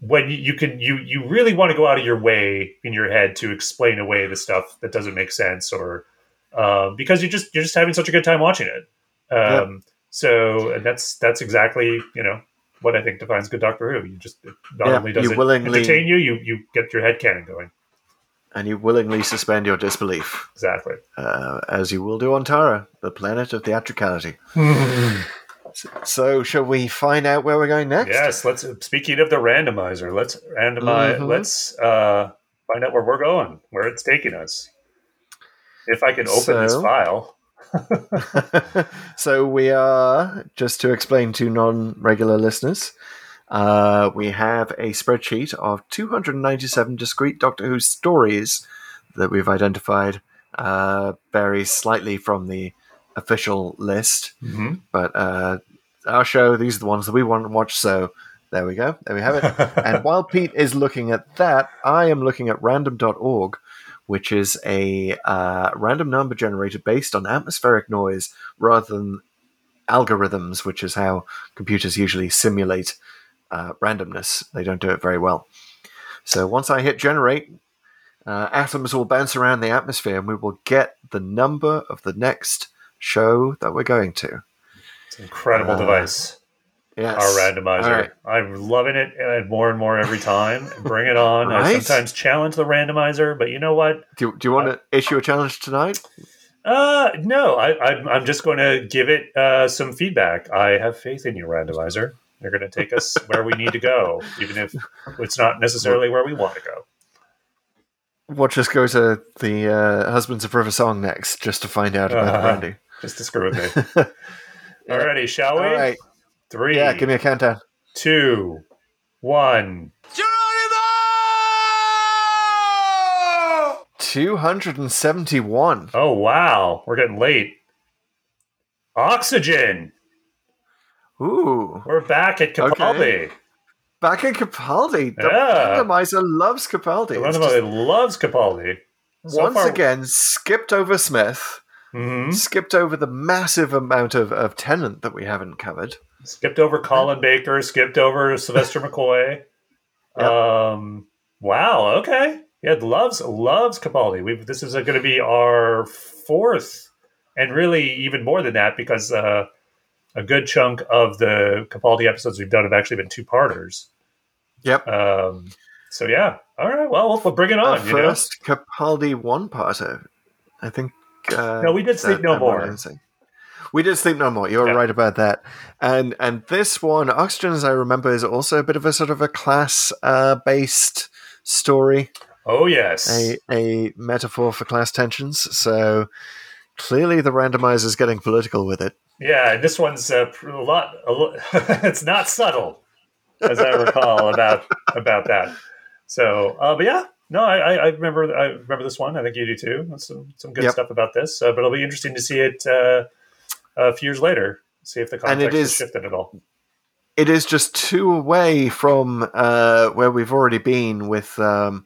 when you, you can you you really want to go out of your way in your head to explain away the stuff that doesn't make sense or um, because you just you're just having such a good time watching it. Um, So and that's that's exactly you know what I think defines good Doctor Who. You just it not Yeah, only does it willingly- entertain you, you you get your head canon going. And you willingly suspend your disbelief, Exactly. uh, as you will do on Tara, the planet of theatricality. so, shall we find out where we're going next? Yes, let's. Speaking of the randomizer, let's randomize. Mhm. Let's uh, find out where we're going, where it's taking us. If I can open this file, so we are just to explain to non-regular listeners uh, we have a spreadsheet of 297 discrete doctor who stories that we've identified uh, varies slightly from the official list. Mhm. but uh, our show these are the ones that we want to watch so there we go. There we have it. And while pete is looking at that i am looking at random.org which is a uh, random number generator based on atmospheric noise rather than algorithms, which is how computers usually simulate uh, randomness. They don't do it very well. So once I hit generate, uh, atoms will bounce around the atmosphere and we will get the number of the next show that we're going to. it's an incredible Uh, device. Yes. Our randomizer. Right. I'm loving it and more and more every time. Bring it on. I sometimes challenge the randomizer, but you know what? Do, do you want to issue a challenge tonight? Uh, no, I, I'm, I'm just going to give it uh, some feedback. I have faith in you, randomizer. You're going to take us where we need to go, even if it's not necessarily where we want to go. We'll just go to the uh, Husbands of River song next just to find out about Uh-huh. Randy. Just to screw with me. Alrighty, shall we? All right. Three, Yeah, give me a countdown. two, one. 271. Oh wow, we're getting late. Oxygen. Ooh. We're back at Capaldi. Okay. Back at Capaldi. The Yeah. randomizer loves Capaldi. The randomizer loves Capaldi. So once far- again, skipped over Smith, Mhm. skipped over the massive amount of, of Tennant that we haven't covered. Skipped over Colin Baker. Skipped over Sylvester McCoy. Yep. Um. Wow. Okay. Yeah, loves loves Capaldi. We this is going to be our fourth, and really even more than that because uh, a good chunk of the Capaldi episodes we've done have actually been two parters. Yep. Um. So yeah. All right. Well, we'll, bring it Our on. You know. first Capaldi one parter. I think. Uh, No, we did Sleep No More. We did sleep no more. You're Yeah. right about that. And and this one, Oxygen, as I remember, is also a bit of a sort of a class uh, based story. Oh yes. a, a metaphor for class tensions. So clearly the randomizer is getting political with it. Yeah, this one's uh, a lot. A it's not subtle, as I recall about about that. So, uh, but yeah, no, I, I- remember. I remember this one. I think you do too. Some some good Yep. stuff about this. Uh, but it'll be interesting to see it uh, a few years later. See if the And it context has is- shifted at all. it is just two away from uh, where we've already been with um,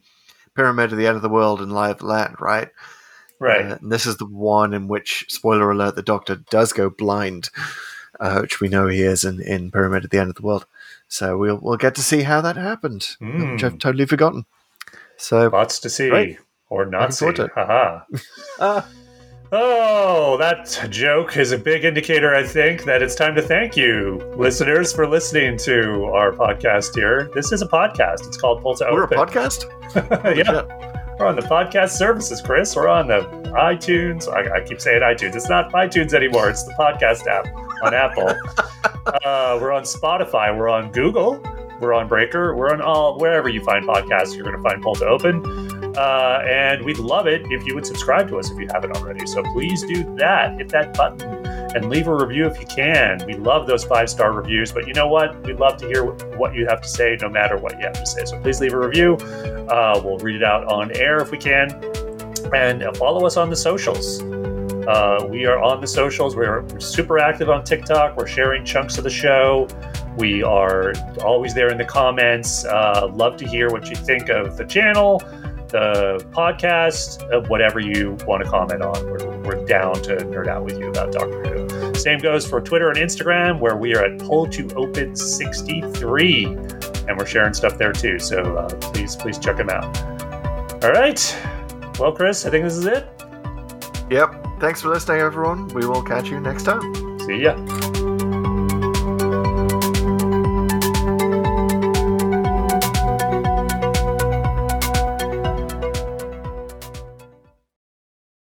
Pyramid of the End of the World and Live Land, right? Right. Uh, and this is the one in which, spoiler alert, the Doctor does go blind, uh, which we know he is in, in Pyramid at the End of the World. So we'll we'll get to see how that happened, Mm. which I've totally forgotten. So Lots to see Right. or not see. forward to it. Haha. Ah. Oh, that joke is a big indicator, I think, that it's time to thank you, listeners, for listening to our podcast here. This is a podcast. It's called Pull to we're a podcast. yeah. We're on the podcast services, Chris. We're on the iTunes. I, I keep saying iTunes. It's not iTunes anymore. It's the podcast app on Apple. uh, we're on Spotify. We're on Google. We're on Breaker. We're on all wherever you find podcasts. You're going to find Pull to Open. Uh, and we'd love it if you would subscribe to us if you haven't already. So please do that. Hit that button and leave a review if you can. We love those five star reviews. But you know what? We'd love to hear what you have to say, no matter what you have to say. So please leave a review. Uh, we'll read it out on air if we can. And uh, follow us on the socials. Uh, we are on the socials. We're super active on TikTok. We're sharing chunks of the show. We are always there in the comments. Uh, love to hear what you think of the channel, the podcast, uh, whatever you want to comment on. We're, we're down to nerd out with you about Doctor Who. Same goes for Twitter and Instagram, where we are at Pull to Open 63, and we're sharing stuff there too. So uh, please, please check them out. All right. Well, Chris, I think this is it. Yep. Thanks for listening, everyone. We will catch you next time. See ya.